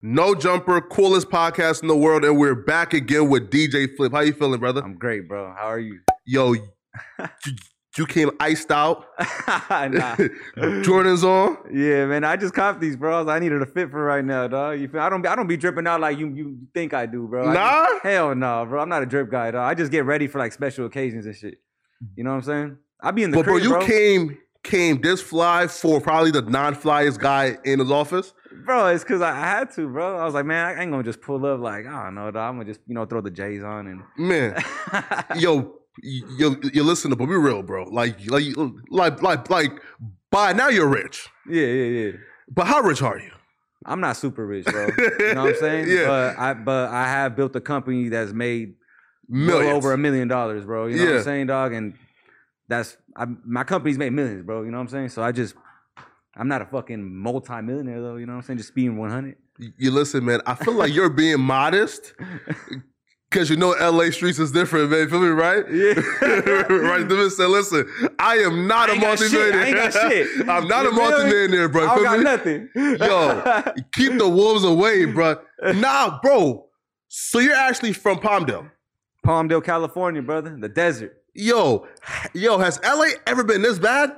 No Jumper, coolest podcast in the world, and we're back again with DJ Flip. How you feeling, brother? I'm great, bro. How are you? Yo, you, you came iced out. nah. Jordan's on. Yeah, man. I just copped these, bro. I needed a fit for right now, dog. You feel? I don't. I don't be dripping out like you. You think I do, bro. I Nah? just- hell no, bro. I'm not a drip guy, dog. I just get ready for like special occasions and shit. You know what I'm saying? I be in the But bro, you came came this fly for probably the non-flyest guy in his office. Bro, it's because I, had to, bro. I was like, man, I ain't gonna just pull up like I don't know, dog. I'm gonna just you know throw the J's on and. Man, yo, yo, you listen to, but be real, bro. Like, like, like, like, like. By now you're rich, yeah, yeah, yeah. but how rich are you? I'm not super rich, bro. You know what I'm saying? Yeah. But I but I have built a company that's made Millions. well over a million dollars, bro. You know what I'm saying, dog? And that's I, my company's made millions, bro. You know what I'm saying? So I just I'm not a fucking multi-millionaire though. You know what I'm saying? Just being 100. You listen, man. I feel like you're being modest because you know LA streets is different, man. Feel me, right? Yeah. right. Them said, listen, I am not I a shit. I multimillionaire. ain't got shit. I'm not You a multimillionaire, bro. I don't got me? nothing. Yo, keep the wolves away, bro. Nah, bro. So you're actually from Palmdale. Palmdale, California, brother. The desert. Yo, yo, has LA ever been this bad?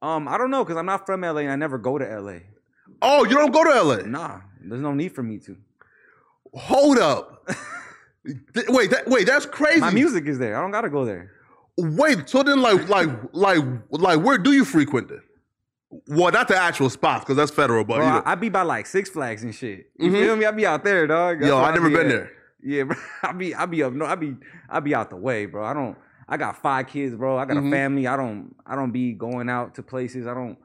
Um, I don't know, because I'm not from LA and I never go to LA. Oh, you don't go to LA. Nah, there's no need for me to. Hold up. Wait, that, wait, that's crazy. My music is there. I don't gotta go there. Wait, so then like like like like where do you frequent it? Well, not the actual spots because that's federal, but Bro, you. I, be by like Six Flags and shit. You Mhm. feel me? I be out there, dog. That's yo, I never be been at. there. Yeah, bro. I be I be up no, I be I be out the way, bro. I don't I got five kids, bro. I got Mhm. a family. I don't I don't be going out to places. I don't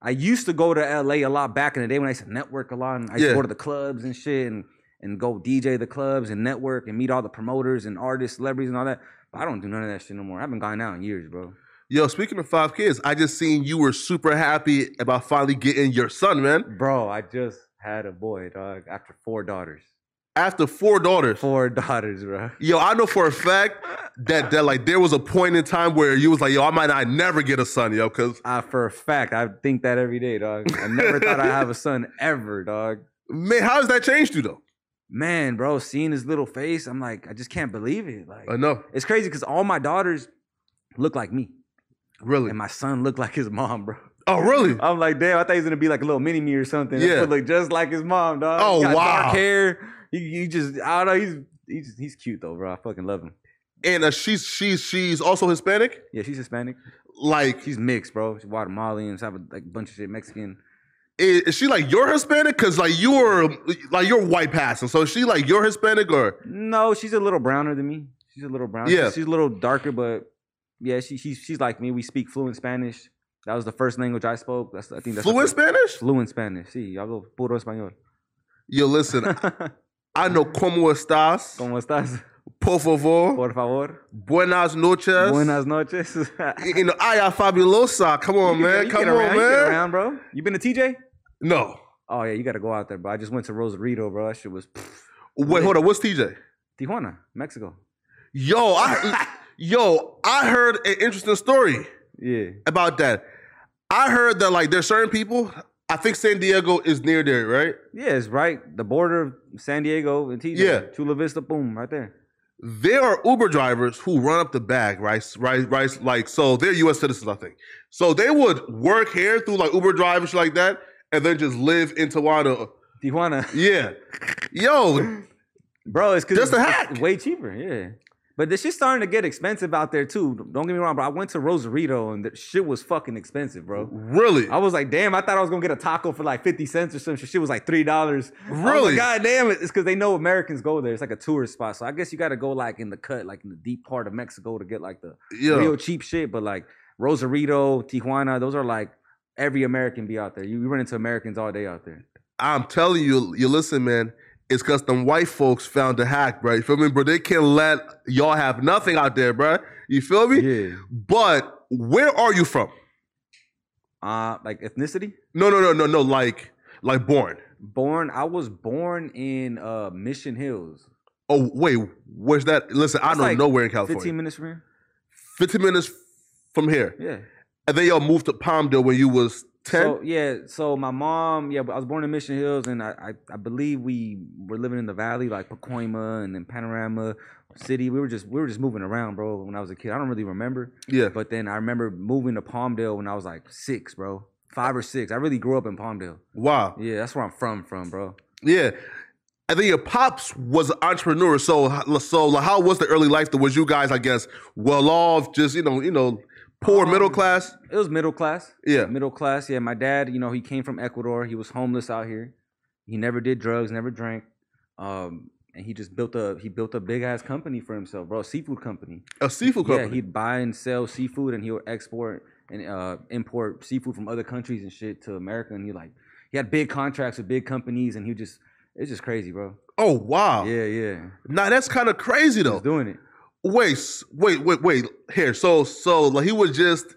I used to go to LA a lot back in the day when I used to network a lot and I used Yeah. to go to the clubs and shit and and go DJ the clubs and network and meet all the promoters and artists, celebrities and all that. But I don't do none of that shit no more. I haven't gone out in years, bro. Yo, speaking of five kids, I just seen you were super happy about finally getting your son, man. Bro, I just had a boy, dog, after four daughters. After four daughters. Four daughters, bro. Yo, I know for a fact that that like there was a point in time where you was like, yo, I might not never get a son, yo, because I, for a fact, I think that every day, dog. I never thought I'd have a son ever, dog. man, how has that changed you though? Man, bro, seeing his little face, I'm like, I just can't believe it. Like, I know, it's crazy because all my daughters look like me, really. and my son looked like his mom, bro. Oh, really? I'm like, damn, I thought he was gonna be like a little mini me or something. Yeah. Look just like his mom, dog. Oh, wow. dark hair. He, he just, I don't know. He's he's he's cute though, bro. I fucking love him. And uh, she's she's she's also Hispanic. Yeah, she's Hispanic. Like, She's mixed, bro. She's Guatemalans, have a like bunch of shit, Mexican. is, is she like you're Hispanic? Cause like you're like you're white passing. So is she like you're Hispanic or No, she's a little browner than me. She's a little brown. Yeah. She's, she's a little darker, but yeah, she, she's she's like me. We speak fluent Spanish. That was the first language I spoke. That's I think that's fluent Spanish? Fluent Spanish. See, sí, hablo puro español. Yo, listen, I know cómo estás. ¿Cómo estás? Por favor. Por favor. Buenas noches. Buenas noches. You know, am fabulosa. Come on, You get- man. you Come get on, around, you get man. around, bro. You been to TJ? No. Oh yeah, you got to go out there, bro. I just went to Rosarito, bro. That shit was Wait, hold on. What's TJ? Tijuana, Mexico. Yo, I yo, I heard an interesting story Yeah. about that. I heard that like there's certain people. I think San Diego is near there, right? Yeah, it's right. The border of San Diego and TJ. Yeah. Chula Vista, boom, right there. There are Uber drivers who run up the bag, right? Right, right. Like, so they're U.S. citizens, I think. So they would work here through like Uber drivers like that, and then just live in Tijuana. Tijuana. Yeah, yo, Bro, it's because Just a it's way cheaper, yeah. But this shit's starting to get expensive out there too. Don't get me wrong, bro. I went to Rosarito and the shit was fucking expensive, bro. really? I was like, damn, I thought I was gonna get a taco for like 50 cents or some shit. Shit was like three dollars. Really? God damn it. It's because they know Americans go there. It's like a tourist spot. So I guess you gotta go like in the cut, like in the deep part of Mexico to get like the Yeah. real cheap shit. But like Rosarito, Tijuana, those are like every American be out there. You run into Americans all day out there. I'm telling you, you listen, man. It's because them white folks found the hack, bro. You feel me, bro? They can't let y'all have nothing out there, bro. You feel me? Yeah. But where are you from? Uh like ethnicity? No, no, no, no, no. Like, like born. Born, I was born in uh Mission Hills. Oh, wait, where's that? Listen, I That's know like nowhere in California. 15 minutes from here? 15 minutes from here. Yeah. And then y'all moved to Palmdale when you was 10? So yeah, so my mom, yeah, I was born in Mission Hills, and I, I, I believe we were living in the valley, like Pacoima and then Panorama City. We were just we were just moving around, bro. When I was a kid, I don't really remember. yeah. But then I remember moving to Palmdale when I was like six, bro, five or six. I really grew up in Palmdale. Wow. Yeah, that's where I'm from, from, bro. Yeah. And then your pops was an entrepreneur. So, so how was the early life? Was you guys, I guess, well off, just you know, you know, poor middle Um, class? It was middle class. Yeah. middle class. Yeah, my dad, you know, he came from Ecuador. He was homeless out here. He never did drugs, never drank. Um, and he just built a he built a big ass company for himself, bro. A seafood company. A seafood company. Yeah, he'd buy and sell seafood, and he would export and uh, import seafood from other countries and shit to America. And he like he had big contracts with big companies, and he just it's just crazy, bro. oh wow. Yeah, yeah, Now that's kind of crazy he's though. doing it. Wait, wait, wait, wait. Here, so so like he would just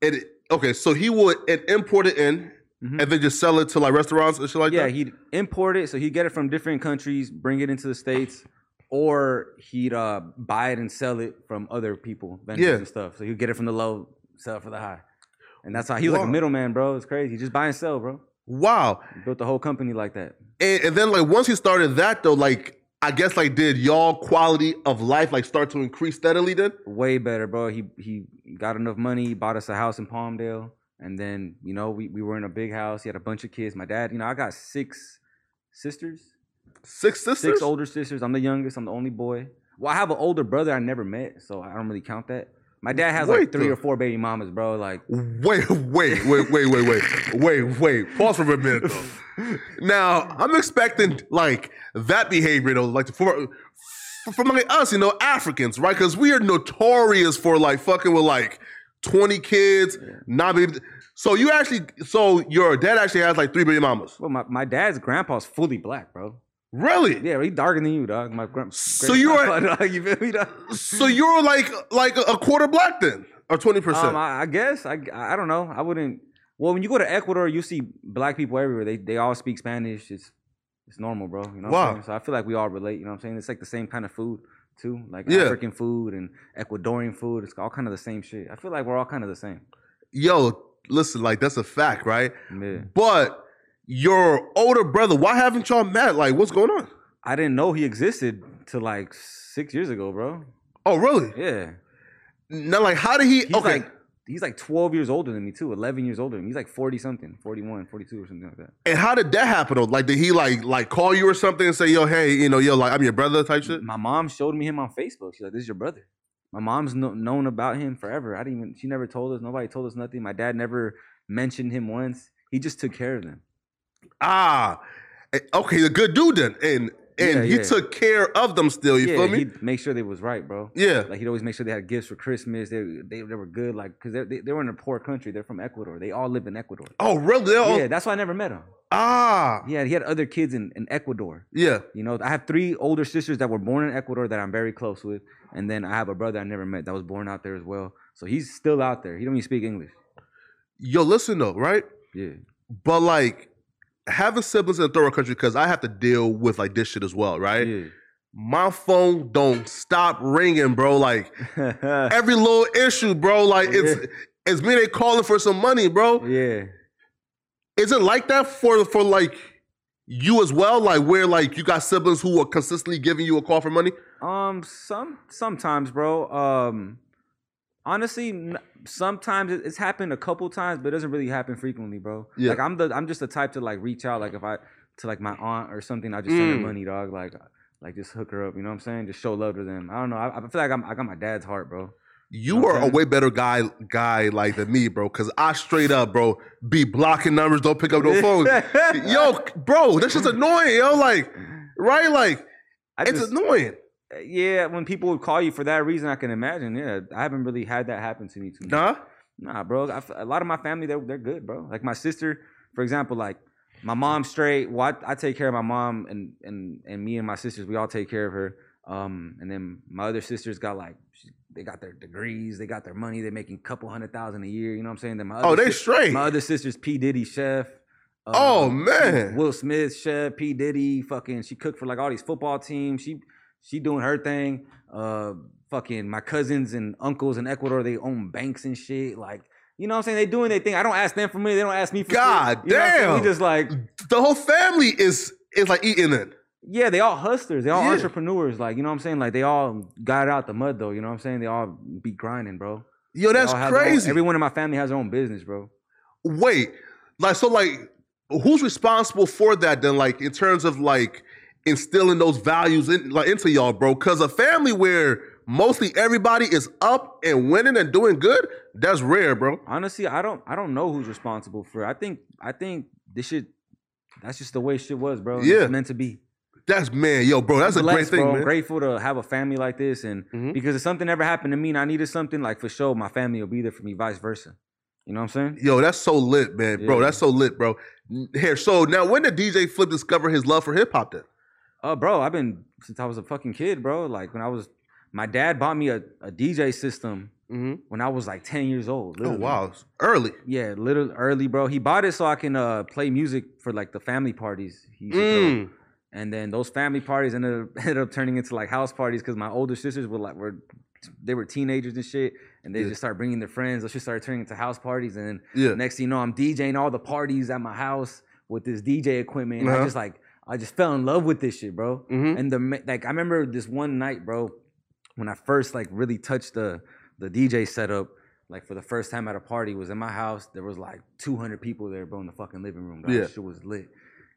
it. Okay, so he would and import it in Mhm. and then just sell it to like restaurants and shit like yeah, that. Yeah, he'd import it, so he'd get it from different countries, bring it into the states, or he'd uh, buy it and sell it from other people, vendors Yeah. and stuff. So he'd get it from the low, sell it for the high, and that's how he was like a middleman, bro. It's crazy. He just buy and sell, bro. wow. He built the whole company like that. And, and then like once he started that though, like I guess like did y'all quality of life like start to increase steadily then? Way better, bro. He he got enough money, bought us a house in Palmdale, and then you know we, we were in a big house. He had a bunch of kids. My dad, you know, I got six sisters. Six sisters? Six older sisters. I'm the youngest. I'm the only boy. Well, I have an older brother I never met, so I don't really count that. My dad has Wait, like three though. or four baby mamas, bro. Like, Wait, wait, wait, wait, wait, wait, wait, wait. Pause for a minute though. Now I'm expecting like that behavior though, like for from like us, you know, Africans, right? Because we are notorious for like fucking with like 20 kids, not baby. So you actually, so your dad actually has like three baby mamas. well, my, my dad's grandpa's fully black, bro. Really? Yeah, he darker than you, dog. My grand. So you are- dog, you feel me, dog? So you're like like a quarter black then, or 20 percent? Um, I, I guess I, I don't know. I wouldn't. Well, when you go to Ecuador, you see black people everywhere. They they all speak Spanish. It's it's normal, bro. You know. Wow. So I feel like we all relate. You know what I'm saying? It's like the same kind of food too, like Yeah. African food and Ecuadorian food. It's all kind of the same shit. I feel like we're all kind of the same. Yo, listen, like that's a fact, right? Yeah. But your older brother, why haven't y'all met? Like, what's going on? I didn't know he existed till like six years ago, bro. Oh, really? Yeah. Now, like, how did he? He's okay, like he's like 12 years older than me too. 11 years older than me. He's like 40 something, 41, 42 or something like that. and how did that happen? Though? Like, did he like like call you or something and say, "Yo, hey, you know, yo, like, I'm your brother," type shit? My mom showed me him on Facebook. She's like, "This is your brother." My mom's kno- known about him forever. I didn't even. She never told us. Nobody told us nothing. My dad never mentioned him once. He just took care of them. Ah, eh, okay, a good dude then, and and Yeah, he yeah. took care of them still. You yeah, feel me? he'd make sure they was right, bro. Yeah. Like he'd always make sure they had gifts for Christmas. They they, they were good, like because they, they they were in a poor country. They're from Ecuador. They all live in Ecuador. Oh, really? All- Yeah, that's why I never met him. Ah, Yeah, he had other kids in, in Ecuador. yeah. You know, I have three older sisters that were born in Ecuador that I'm very close with, and then I have a brother I never met that was born out there as well. So he's still out there. He don't even speak English. Yo, listen though, right? Yeah. But like having siblings in a third world country, because I have to deal with like this shit as well, right? Yeah. My phone don't stop ringing, bro. Like every little issue, bro. Like it's it's me they calling for some money, bro. yeah. Is it like that for for like you as well? Like where like you got siblings who are consistently giving you a call for money? Um. Some sometimes, bro. Um. Honestly, sometimes it's happened a couple times, but it doesn't really happen frequently, bro. Yeah. Like I'm the I'm just the type to like reach out, like if I to like my aunt or something, I just send her Mm. money, dog. Like like just hook her up. You know what I'm saying? Just show love to them. I don't know. I, I feel like I'm, I got my dad's heart, bro. You are a way better guy guy like than me, bro. Cause I straight up, bro, be blocking numbers, don't pick up no phone. yo, bro, that's just annoying, yo. Like, right? Like, I it's just, annoying. Yeah, when people would call you for that reason, I can imagine. Yeah, I haven't really had that happen to me too much. Nah? Nah, bro. I a lot of my family, they're they're good, bro. Like my sister, for example, like my mom's straight. Well, I, I take care of my mom, and and and me and my sisters, we all take care of her. Um, and then my other sisters got like she, they got their degrees, they got their money, they're making a couple hundred thousand a year. You know what I'm saying? Then my other Oh, they sis- straight. my other sister's P Diddy chef. Oh, Um, man. Will Smith chef, P Diddy, fucking. She cooked for like all these football teams. She she doing her thing. Uh, fucking my cousins and uncles in Ecuador, they own banks and shit. Like you know what I'm saying? They doing their thing. I don't ask them for money. They don't ask me for God shit. You know what I'm saying? damn. We just like, The whole family is is like eating it. yeah, they all hustlers. They all Yeah. entrepreneurs. Like, you know what I'm saying? Like they all got out the mud though. You know what I'm saying? They all be grinding, bro. Yo, that's their own- crazy. everyone in my family has their own business, bro. Wait, like so, like who's responsible for that then? Like in terms of like instilling those values in like into y'all, bro? Because a family where mostly everybody is up and winning and doing good, that's rare, bro. Honestly, I don't I don't know who's responsible for it. I think I think this shit that's just the way shit was, bro. It's Yeah. meant to be. That's man, yo, bro. That's a great thing, bro. man. Grateful to have a family like this, and Mhm. because if something ever happened to me and I needed something, like for sure, my family will be there for me, vice versa. You know what I'm saying? Yo, that's so lit, man, bro. Yeah. That's so lit, bro. Here, so now when did DJ Flip discover his love for hip hop? Then, Uh, bro, I've been since I was a fucking kid, bro. Like when I was, my dad bought me a, a DJ system mm-hmm. when I was like ten years old. oh wow, early. Yeah, little early, bro. He bought it so I can uh play music for like the family parties. He used to. Mm. And then those family parties ended up, ended up turning into like house parties because my older sisters were like were they were teenagers and shit, and they Yeah. just started bringing their friends. Those shit started turning into house parties, and then Yeah, next thing you know, I'm DJing all the parties at my house with this DJ equipment. And Uh-huh. I just like I just fell in love with this shit, bro. Mhm. And the like I remember this one night, bro, when I first like really touched the the DJ setup. Like for the first time at a party was in my house. There was like 200 people there, bro, in the fucking living room. Dog. Yeah. That shit was lit.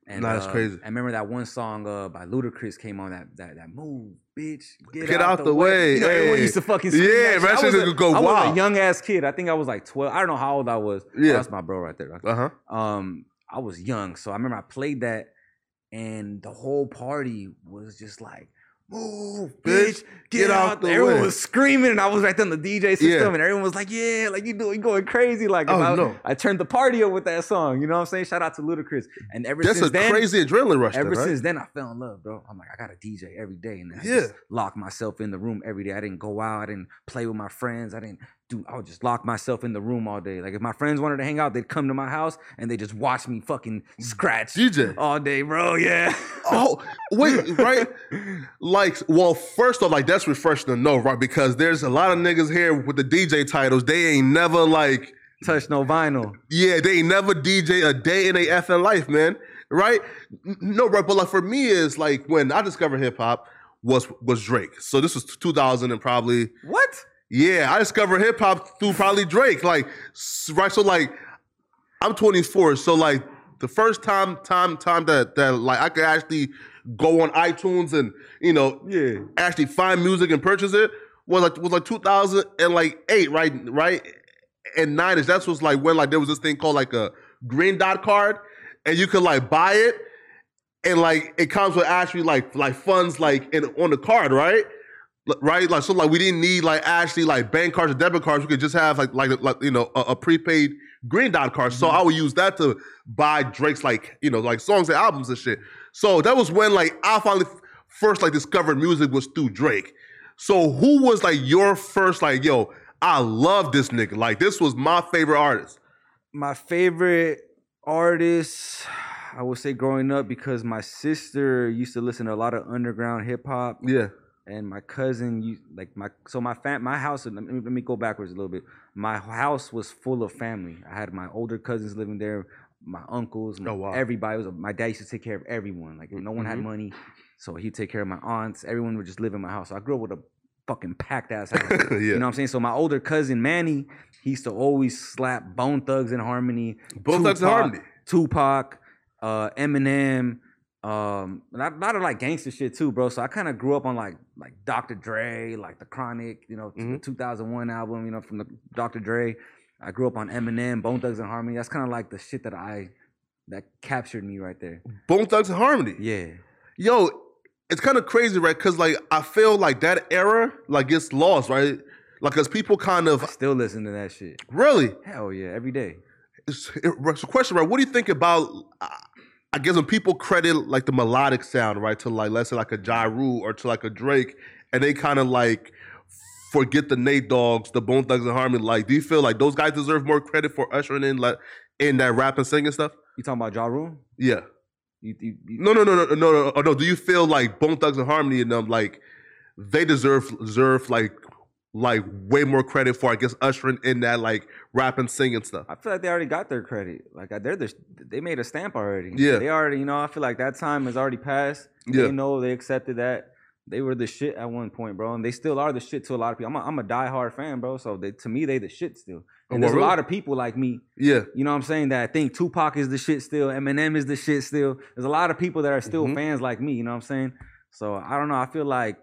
And Nah, that's uh, crazy. I remember that one song uh, by Ludacris came on that that that move, bitch, get, Get out the way, You know, everyone used to fucking scream Yeah, that shit. that I was a- go I was a young ass kid. I think I was like 12. I don't know how old I was. Oh, Yeah. that's my bro right there. uh huh. Um, I was young, so I remember I played that, and the whole party was just like, "Move, bitch, get, out!" the everyone way. was screaming, and I was right there on the DJ system, Yeah. and everyone was like, "Yeah, like you doing going crazy!" Like, Oh, I, no. I turned the party up with that song. You know what I'm saying? Shout out to Ludacris. And ever That's since a then, crazy adrenaline rush. Ever then, right? since then, I fell in love, bro. I'm like, I got a DJ every day, and I Yeah. just lock myself in the room every day. I didn't go out. I didn't play with my friends. I didn't do. I would just lock myself in the room all day. Like if my friends wanted to hang out, they'd come to my house and they just watch me fucking scratch DJ. all day, bro. Yeah. Oh, wait, right? Like, well, first off, like that's refreshing to know, right? Because there's a lot of niggas here with the DJ titles. They ain't never like, Touch no vinyl. yeah, they ain't never DJ a day in their effing life, man. Right? No, right? But like for me, is like when I discovered hip hop was was Drake. So this was 2000 and probably What? Yeah, I discovered hip hop through probably Drake. Like, right? So like, I'm 24. So like, the first time, time, time that that like I could actually go on iTunes and you know Yeah. actually find music and purchase it was like was like 2000 and like eight, right? Right? And nine is that's was like when like there was this thing called like a green dot card, and you could like buy it, and like it comes with actually like like funds like in on the card, right? Right, like so, like we didn't need like actually like bank cards or debit cards. We could just have like like like you know a, a prepaid green dot card. So mm-hmm. I would use that to buy Drake's like you know like songs and albums and shit. So that was when like I finally f- first like discovered music was through Drake. So who was like your first like yo? I love this nigga. Like this was my favorite artist. my favorite artist i would say growing up because my sister used to listen to a lot of underground hip-hop Yeah. And my cousin you like my so my fam my house let me, let me go backwards a little bit my house was full of family i had my older cousins living there my uncles my, Oh, wow. everybody was my dad used to take care of everyone like no one had Mhm. money so he'd take care of my aunts everyone would just live in my house so i grew up with a fucking packed ass house yeah. you know what i'm saying so my older cousin manny he used to always slap bone thugs in harmony Bone Thugs in Harmony. Tupac, uh, Eminem, um, a lot, of like gangster shit too, bro. So I kind of grew up on like like Dr. Dre, like the Chronic, you know, Mhm. the 2001 album, you know, from the Dr. Dre. I grew up on Eminem, Bone Thugs and Harmony. That's kind of like the shit that I that captured me right there. Bone Thugs and Harmony. Yeah, Yo, it's kind of crazy, right? Because like I feel like that era like gets lost, right? Like, cause people kind I of still listen to that shit. really. Hell yeah, every day. It's, it's a question, right? What do you think about? I guess when people credit like the melodic sound, right, to like let's say like a Ja Rule or to like a Drake, and they kind of like forget the Nate Doggs, the Bone Thugs and Harmony. Like, do you feel like those guys deserve more credit for ushering in like in that rap and singing stuff? You talking about Ja Rule? Yeah. You, you, you, No, no, no, no, no, no, no. Oh, do you feel like Bone Thugs and Harmony and them like they deserve deserve like like way more credit for I guess ushering in that like rap and singing stuff. I feel like they already got their credit. Like they're the, they made a stamp already. Yeah. they already. You know, I feel like that time has already passed. Yeah. They know they accepted that. They were the shit at one point, bro, and they still are the shit to a lot of people. I'm a, I'm a diehard fan, bro. So they, to me, they the shit still. And Oh, there's a lot of people like me Yeah. You know what I'm saying? That I think Tupac is the shit still, Eminem is the shit still. There's a lot of people that are still Mhm. fans like me, you know what I'm saying? So I don't know. I feel like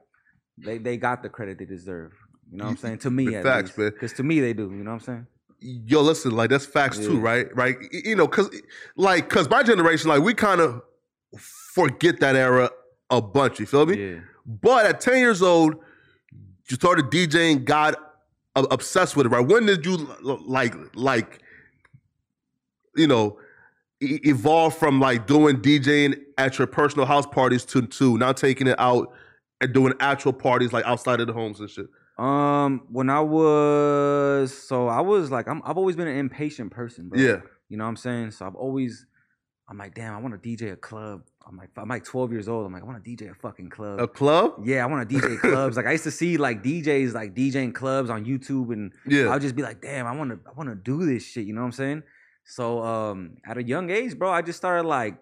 they, they got the credit they deserve. You know what I'm saying? To me, at Facts, man. Because to me, they do. You know what I'm saying? Yo, listen, like that's facts too, right? Right? You know, cause like cause my generation, like we kind of forget that era a bunch. You feel me? Yeah. But at 10 years old, you started DJing, got obsessed with it, right? When did you like, like, you know, evolve from like doing DJing at your personal house parties to to now taking it out and doing actual parties like outside of the homes and shit? Um, when I was so I was like I'm I've always been an impatient person, bro. Yeah, You know what I'm saying? So I've always I'm like, damn, I want to DJ a club. I'm like I'm like 12 years old. I'm like, I want to DJ a fucking club. a club. Yeah, I want to DJ clubs. Like I used to see like DJs like DJing clubs on YouTube, and Yeah, I'll just be like, damn, I want to, I want to do this shit. You know what I'm saying? So um, at a young age, bro, I just started like,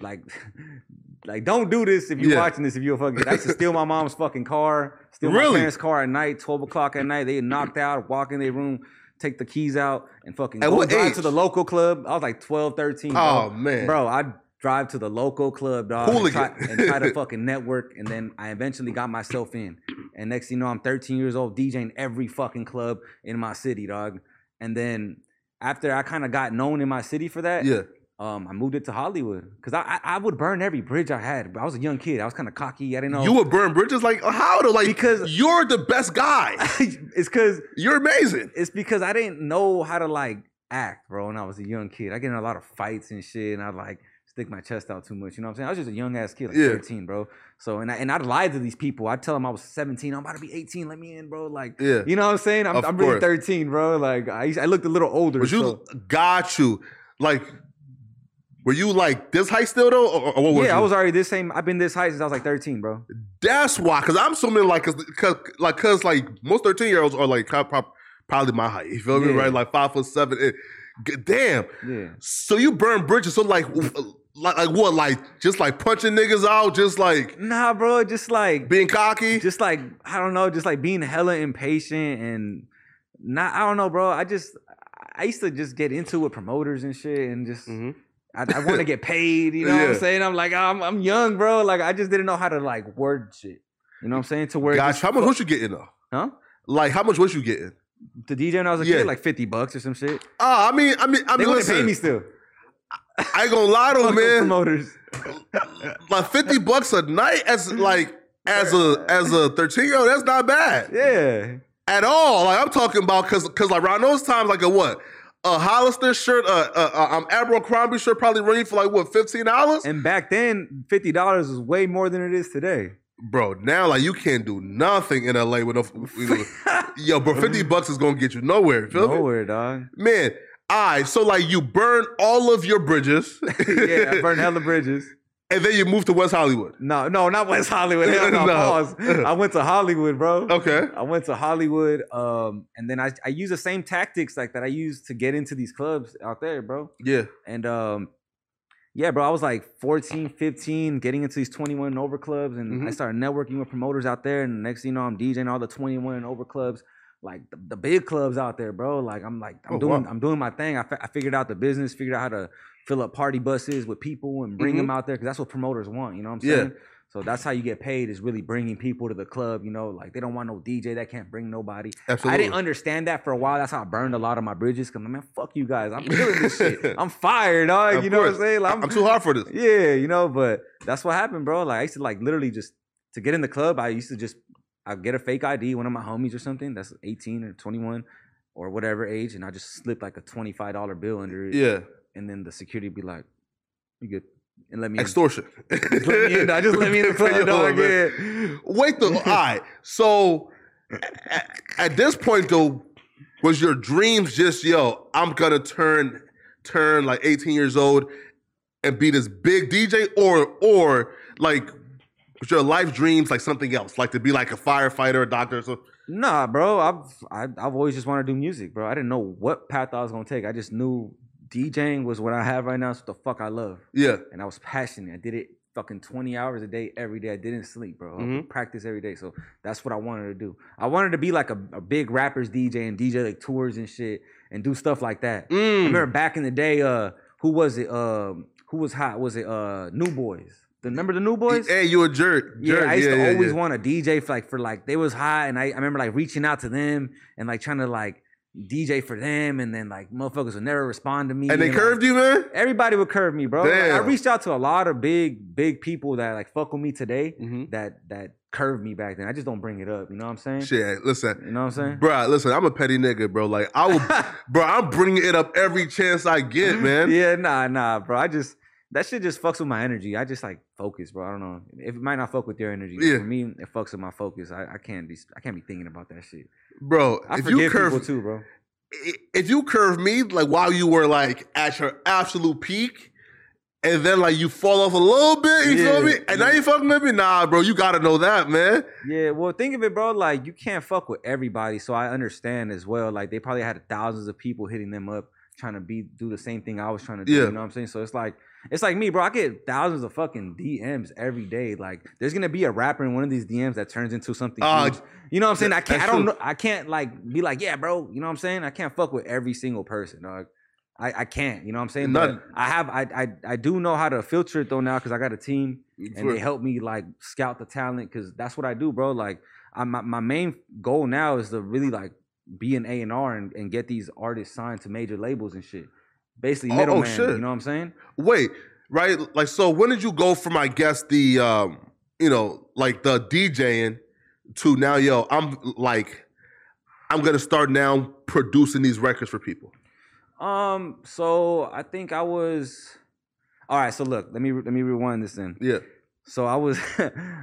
like, like, don't do this if you're Yeah. watching this. If you're a fucking, I used to steal my mom's fucking car, steal Really? my parents' car at night, 12 o'clock at night. They knocked out, walk in their room. Take the keys out and fucking At go what drive age? to the local club. I was like 12, 13. Bro. Oh man, Bro, I'd drive to the local club, dog, and try, and try to fucking network. And then I eventually got myself in. And next thing you know, I'm 13 years old, DJing every fucking club in my city, dog. And then after I kind of got known in my city for that, Yeah, um, I moved it to Hollywood because I, I I would burn every bridge I had. But I was a young kid. I was kind of cocky. I didn't know. you would burn bridges like how to Like Because- you're the best guy. it's because You're amazing. it's because I didn't know how to like act, bro. When I was a young kid, I get in a lot of fights and shit, and I'd like stick my chest out too much. You know what I'm saying? I was just a young ass kid, like Yeah. 13, bro. So and I, and I'd lie to these people. I'd tell them I was 17. I'm about to be 18. Let me in, bro. Like, Yeah. you know what I'm saying? I'm, I'm really 13, bro. Like I, I looked a little older. But you so- got you. Like, were you like this height still though, or, or what was yeah, you? I was already this same. I've been this high since I was like 13, bro. That's why, because I'm assuming like, cause, cause like, cause like most 13 year olds are like kind of prob- probably my height. You feel me, right? Like five foot seven. And, g- damn. Yeah. So you burn bridges. So like, like, like what? Like just like punching niggas out, just like Nah, bro. Just like being cocky. just like I don't know, just like being hella impatient and not I don't know, bro. I just I used to just get into with promoters and shit and just Mhm. I, I want to get paid. You know what I'm saying? I'm like I'm I'm young, bro. Like I just didn't know how to like word shit. You know what I'm saying? To where Gosh, how much was you getting though? Huh? Like how much was you getting? The DJ when I was a Yeah. kid, like 50 bucks or some shit. Ah, I mean, I mean, I mean, wouldn't listen, pay me still. I ain't gonna lie to man. promoters. like 50 bucks a night as like as a as a 13 year old that's not bad Yeah. at all like i'm talking about because because like around those times like a what a hollister shirt uh, uh, uh um abercrombie shirt probably running for like what 15 dollars And back then, fifty dollars was way more than it is today. bro now like you can't do nothing in la with no you know, yo bro 50 bucks is gonna get you nowhere feel me Nowhere, dog. man all right so like you burn all of your bridges yeah, I burned hella bridges. and then you moved to west hollywood No, no, not West Hollywood. Hell no, pause. I went to Hollywood, bro. okay I went to Hollywood, um, and then I I use the same tactics like that I used to get into these clubs out there, bro. yeah And um, yeah, bro, I was like 14, 15, getting into these 21 and over clubs, and I Mhm. started networking with promoters out there. And next thing you know, I'm DJing all the 21 and over clubs, like the, the big clubs out there, bro. Like I'm like I'm Oh, doing wow. I'm doing my thing. I, fi- I figured out the business, figured out how to fill up party buses with people and bring Mhm. them out there because that's what promoters want. You know what I'm saying? Yeah. So that's how you get paid is really bringing people to the club. You know, like they don't want no DJ that can't bring nobody. absolutely I didn't understand that for a while. That's how I burned a lot of my bridges. Cause I'm like man, fuck you guys. I'm killing this shit. I'm fired, dog. Of you know what I'm saying? Like, I'm too hard for this Yeah, you know, but that's what happened, bro. Like I used to like literally just to get in the club. I used to just I get a fake ID, one of my homies or something that's 18 or 21 or whatever age, and I just slip like a $25 bill under it. yeah And then the security be like, "You good?" And let me in. extortion Just let me in. Just let me in the club, dog. Yeah. Wait the all right. So at, at this point though, was your dreams just yo? I'm gonna turn turn like 18 years old and be this big DJ, or or like but your life dreams like something else, like to be like a firefighter, a doctor, or something. Nah, bro. I've I, I've always just wanted to do music, bro. I didn't know what path I was gonna take. I just knew DJing was what I have right now. It's what the fuck I love, Yeah. and I was passionate. I did it fucking twenty hours a day every day. I didn't sleep, bro. I Mhm. practice every day, so that's what I wanted to do. I wanted to be like a, a big rappers DJ and DJ like tours and shit and do stuff like that. I Mm. remember back in the day, uh, who was it? Um, who was hot? Was it uh New Boyz? The- Remember the New Boyz? Hey, you a jerk. Yeah. I used yeah, to yeah, always yeah. want a DJ for like for like they was hot, and I, I remember like reaching out to them and like trying to like DJ for them, and then like motherfuckers would never respond to me. And they like, curved you, man. Everybody would curve me, bro. Like, I reached out to a lot of big, big people that like fuck with me today. Mhm. That that curved me back then. I just don't bring it up. You know what I'm saying? Shit, listen, You know what I'm saying? bro. Listen, I'm a petty nigga, bro. Like I will, bro. I'm bringing it up every chance I get, man. Yeah, nah, nah, bro. I just that shit just fucks with my energy. I just like focus, bro. I don't know. If It might not fuck with your energy. Yeah. For me, it fucks with my focus. I, I can't be I can't be thinking about that shit. Bro, I if you curve, people too, bro. if you curve me like while you were like at your absolute peak, and then like you fall off a little bit, you feel me? And now you fucking with me, nah, bro. You gotta know that, man. Yeah, well, think of it, bro. Like you can't fuck with everybody, so I understand as well. Like they probably had thousands of people hitting them up trying to be do the same thing I was trying to do. Yeah. You know what I'm saying? So it's like it's like me, bro. I get thousands of fucking DMs every day. Like there's gonna be a rapper in one of these DMs that turns into something. Uh, huge. You know what I'm saying? I can't. I don't know. I can't like be like, yeah, bro. You know what I'm saying? I can't fuck with every single person, dog. I, I can't. You know what I'm saying? But I have. I, I I do know how to filter it though now because I got a team and they help me like scout the talent because that's what I do, bro. Like, I, my my main goal now is to really like be an A and R and get these artists signed to major labels and shit. Basically, Oh, oh, middleman. shit. You know what I'm saying? Wait, right? Like, so when did you go from, I guess, the, um, you know, like the DJing to now, yo, I'm like, I'm gonna start now producing these records for people. Um. So I think I was. All right. So look, let me let me rewind this then. Yeah. So I was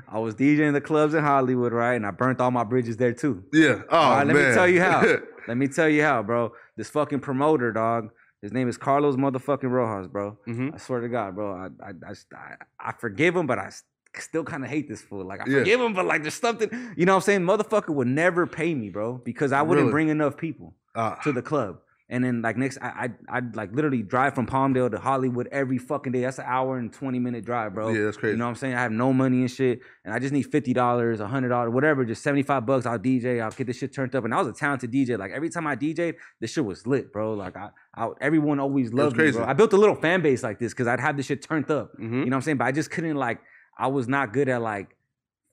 I was DJing the clubs in Hollywood, right? And I burnt all my bridges there too. Yeah. Oh, All right, let me tell you how. Let me tell you how, bro. This fucking promoter, dog. His name is Carlos motherfucking Rojas, bro. Mhm. I swear to God, bro. I I I, I, forgive him, but I still kind of hate this fool. Like I Yeah. forgive him, but like there's something. You know what I'm saying? Motherfucker would never pay me, bro, because I wouldn't Really? bring enough people Ah, to the club. And then like next, I I I'd like literally drive from Palmdale to Hollywood every fucking day. That's an hour and twenty minute drive, bro. Yeah, that's crazy. You know what I'm saying? I have no money and shit, and I just need fifty dollars, hundred dollars, whatever, just seventy five bucks. I'll DJ. I'll get this shit turned up. And I was a talented DJ. Like every time I DJed, this shit was lit, bro. Like I, I everyone always loved me, bro. I built a little fan base like this because I'd have this shit turned up. Mhm. You know what I'm saying? But I just couldn't like. I was not good at like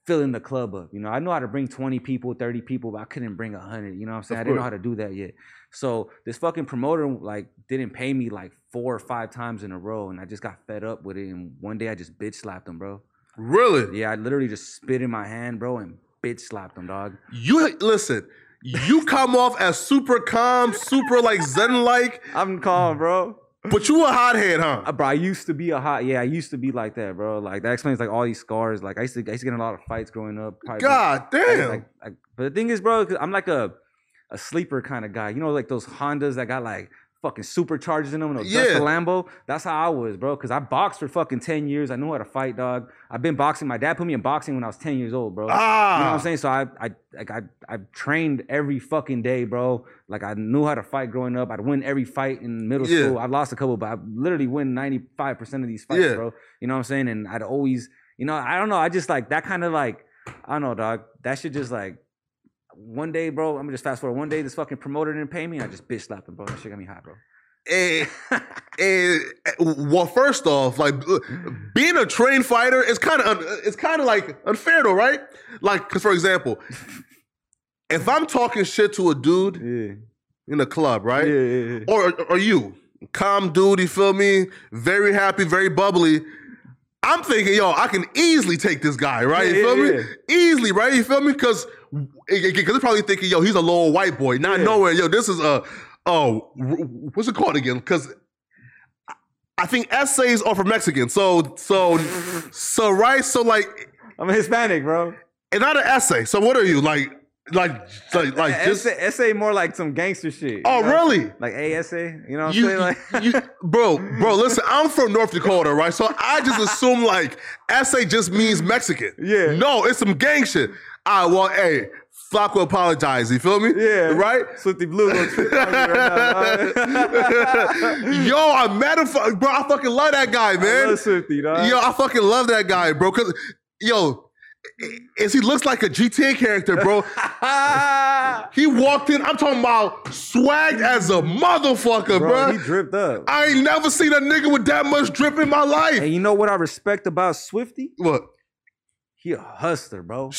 filling the club up. You know, I know how to bring 20 people, 30 people, but I couldn't bring 100. You know what I'm saying? I didn't know how to do that yet. So this fucking promoter like didn't pay me like four or five times in a row, and I just got fed up with it. And one day I just bitch slapped him, bro. Really? Yeah, I literally just spit in my hand, bro, and bitch slapped him, dog. You listen. You come off as super calm, super like zen like, I'm calm, bro. but you a hothead, huh? Uh, bro, I used to be a hot. Yeah, I used to be like that, bro. Like that explains like all these scars. Like I used to, I used to get in a lot of fights growing up. probably, God like- damn. Like, like, but the thing is, bro, 'cause I'm like a a sleeper kind of guy. You know, like those Hondas that got like fucking superchargers in them, and Yeah. yeah. Lambo. That's how I was, bro. Cause I boxed for fucking ten years. I knew how to fight, dog. I've been boxing. My dad put me in boxing when I was ten years old, bro. ah, You know what I'm saying? So I I like I I trained every fucking day, bro. Like I knew how to fight growing up. I'd win every fight in middle Yeah. school. I've lost a couple, but I literally win 95% of these fights, Yeah. bro. You know what I'm saying? And I'd always, you know, I don't know. I just like that kind of like, I don't know, dog. That should just like one day, bro. I'm gonna just fast forward. One day, this fucking promoter didn't pay me. and I just bitch slapped him, bro. That shit got me hot, bro. and, and well, first off, like uh, being a trained fighter is kind of it's kind of like unfair though, right? Like, because for example, if I'm talking shit to a dude Yeah. in a club, right, Yeah, yeah, yeah. or or you, calm dude, you feel me? Very happy, very bubbly. I'm thinking, yo, I can easily take this guy, right? Yeah, you feel yeah, me? yeah. Easily, right? You feel me? Because because they're probably thinking, yo, he's a little white boy, not knowing, yo, this is a oh, what's it called again? Because I think essays are for Mexicans, so so so right, so like I'm a Hispanic, bro. it's not an essay. So what are you like? Like, like, like just. SA, SA more like some gangster shit. Oh, you know? really? Like ASA, you know what I'm You, saying? Like, you, bro, bro, listen, I'm from North Dakota, right? So I just assume like SA just means Mexican. Yeah. No, it's some gang shit. I well, hey, Flacco apologize. You feel me? yeah, Right? Swifty Blue gonna trip on you right now. Yo, I met him, bro. I fucking love that guy, I man. love Swifty, dog. Yo, I fucking love that guy, bro. Cause yo, is he looks like a GTA character, bro. he walked in. I'm talking about swagged as a motherfucker, bro. bro, he dripped up. I ain't never seen a nigga with that much drip in my life. And you know what I respect about Swifty? What? He a hustler, bro.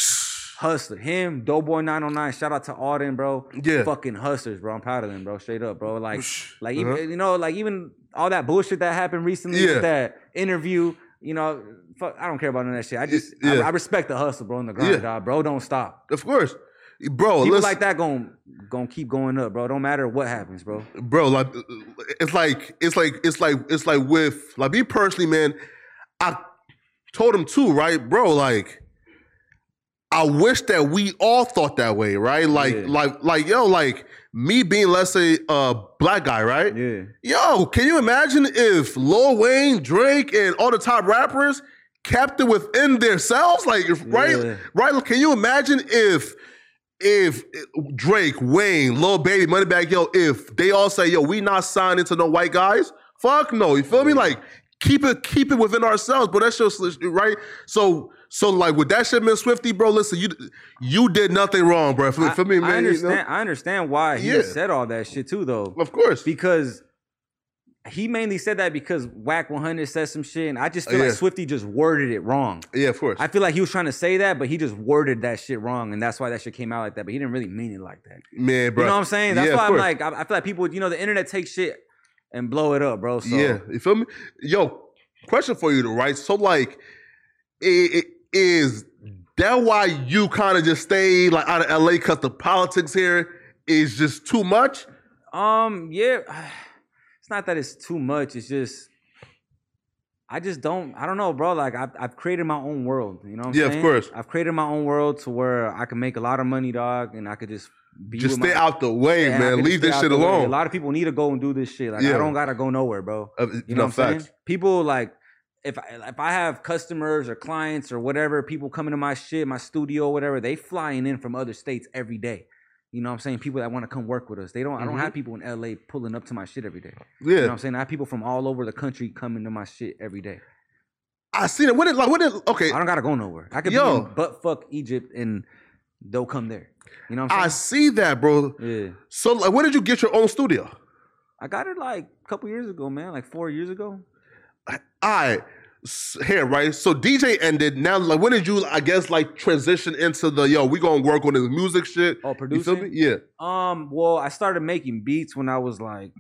Hustler. Him, Doughboy 909. Shout out to Alden, bro. Yeah. Fucking hustlers, bro. I'm proud of them, bro. Straight up, bro. Like, like Uh-huh. even you know, like even all that bullshit that happened recently Yeah. with that interview. You know, fuck, I don't care about none of that shit. I just, I, Yeah. I respect the hustle, bro, and the grind, Yeah. dog. Bro, don't stop. Of course, bro. People like that gonna gonna keep going up, bro. Don't matter what happens, bro. bro. Like, it's like it's like it's like it's like with like me personally, man. I told him too, right, bro. Like, I wish that we all thought that way, right? Like, Yeah. like, like, yo, like me being, let's say, a black guy, right? Yeah. Yo, can you imagine if Lil Wayne, Drake, and all the top rappers kept it within themselves? Like, right? Yeah. Right? Can you imagine if if Drake, Wayne, Lil Baby, Moneybagg, yo, if they all say, yo, we not signing to no white guys? Fuck no. You feel me? Like, keep it, keep it within ourselves, but that's just right. So, so like with that shit, Miss Swifty, bro. Listen, you you did nothing wrong, bro. For, I, for me, man. I you know? understand. I understand why he Yeah. said all that shit too, though. Of course. because he mainly said that because Wack 100 said some shit, and I just feel Yeah. like Swifty just worded it wrong. Yeah, of course. I feel like he was trying to say that, but he just worded that shit wrong, and that's why that shit came out like that. But he didn't really mean it like that. man, bro. You know what I'm saying? That's Yeah, why I'm course. like, I, feel like people, you know, the internet takes shit and blow it up, bro. So Yeah, you feel me? Yo, question for you, right? So, like, i- i- is that why you kind of just stay like out of LA because the politics here is just too much? Um, yeah, not that it's too much. It's just I just don't. I don't know, bro. Like I've I've created my own world. You know? Yeah, of course. I've created my own world to where I can make a lot of money, dog, and I could just be Just stay my, out the way, and man. Leave this shit the way. alone. A lot of people need to go and do this shit. Like Yeah. I don't gotta go nowhere, bro. Uh, You no, know what I'm facts. saying? People like if I, if I have customers or clients or whatever, people coming to my shit, my studio, whatever, they flying in from other states every day. You know what I'm saying? People that want to come work with us. They don't. I don't Mhm. have people in LA pulling up to my shit every day. Yeah, You know what I'm saying? I have people from all over the country coming to my shit every day. I seen it. What it like when it okay. I don't gotta go nowhere. I could Yo. be in butt fuck Egypt and they'll come there. You know what I'm I see that, bro. yeah. So, like, when did you get your own studio? I got it like a couple years ago, man. Like four years ago. I here right. So DJ ended. Now, like, when did you? I guess like transition into the yo. We gonna work on this music shit. Oh, You feel me? producing. Yeah. Um, well, I started making beats when I was like,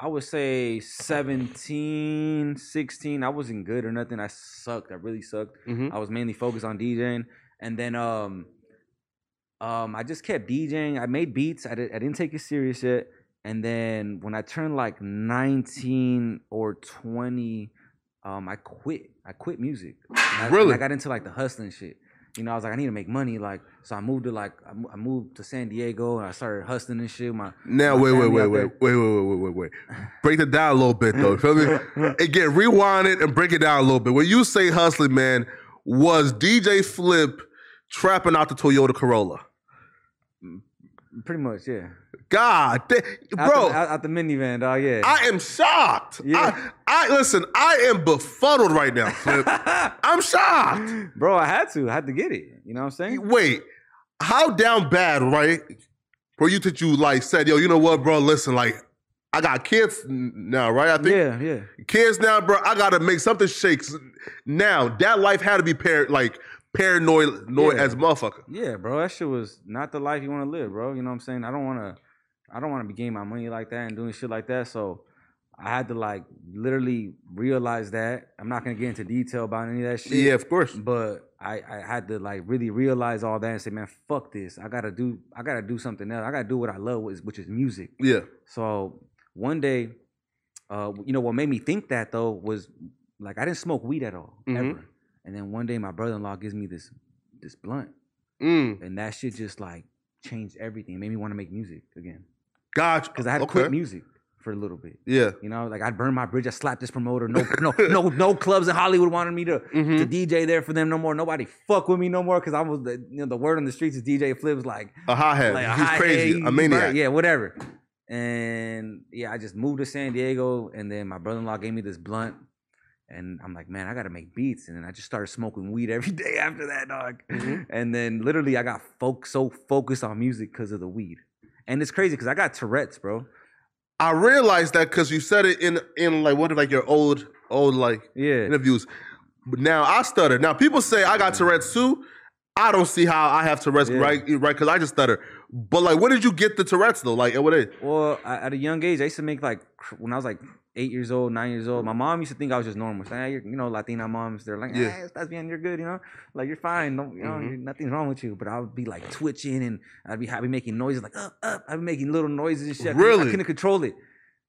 I would say 17, 16. I wasn't good or nothing. I sucked. I really sucked. Mhm. I was mainly focused on DJing. And then um um I just kept DJing. I made beats. I, did, I didn't take it serious yet. And then when I turned like 19 or 20, um I quit. I quit music. And I, Really? I got into like the hustling shit. You know, I was like, I need to make money. Like, so I moved to like, I moved to San Diego and I started hustling and shit. My Now my wait, wait, wait, wait, wait, wait, wait, wait, wait. Break it down a little bit though. Feel me? Again, rewind it and break it down a little bit. When you say hustling, man, was DJ Flip trapping out the Toyota Corolla? Pretty much, yeah. God, da- Out bro, the, out, the minivan, dog. Yeah. I am shocked. Yeah. I, I listen. I am befuddled right now. I'm shocked. Bro, I had to. I had to get it. You know what I'm saying? Wait, how down bad, right? For you that you like said, yo, you know what, bro? Listen, like, I got kids now, right? I think Yeah, yeah. kids now, bro. I gotta make something shakes now. That life had to be par- like paranoid, Yeah. as motherfucker. Yeah, bro. That shit was not the life you want to live, bro. You know what I'm saying? I don't want to. I don't want to be getting my money like that and doing shit like that. So I had to like literally realize that. I'm not gonna get into detail about any of that shit. Yeah, of course. But I, I had to like really realize all that and say, man, fuck this. I gotta do I gotta do something else. I gotta do what I love, which which is music. Yeah, So one day, uh, you know what made me think that though was like I didn't smoke weed at all Mhm. ever. And then one day my brother-in-law gives me this this blunt. Mm, and that shit just like changed everything. It made me want to make music again gotcha. because I had to okay. quit music for a little bit. Yeah. You know, like I'd burn my bridge. I slapped this promoter. No, no, no, no clubs in Hollywood wanted me to hmm to DJ there for them no more. Nobody fuck with me no more because I was the you know the word on the streets is DJ Flips like A hothead. like He's hot crazy. a maniac. Yeah, whatever. And yeah, I just moved to San Diego, and then my brother-in-law gave me this blunt, and I'm like, man, I gotta make beats, and then I just started smoking weed every day after that, dog. Mhm. And then literally, I got folk so focused on music because of the weed, and it's crazy because I got Tourette's, bro. I realized that because you said it in in like one of like your old old like Yeah, interviews. But now I stutter. Now people say I got Tourette's too. I don't see how I have Tourette's Yeah. right right because I just stutter. But like, where did you get the Tourette's though? Like, what is? Well, at a young age, I used to make like when I was like eight years old, nine years old. My mom used to think I was just normal. She's like, "Hey, you're, know, Latina moms, they're like, Yeah. "Hey, estás bien, you're good, you know, like you're fine, no, you know, Mhm. you're, nothing's wrong with you." But I would be like twitching, and I'd be, I'd making noises like up, up. I'd be making little noises and shit. I couldn't- Really? I couldn't control it.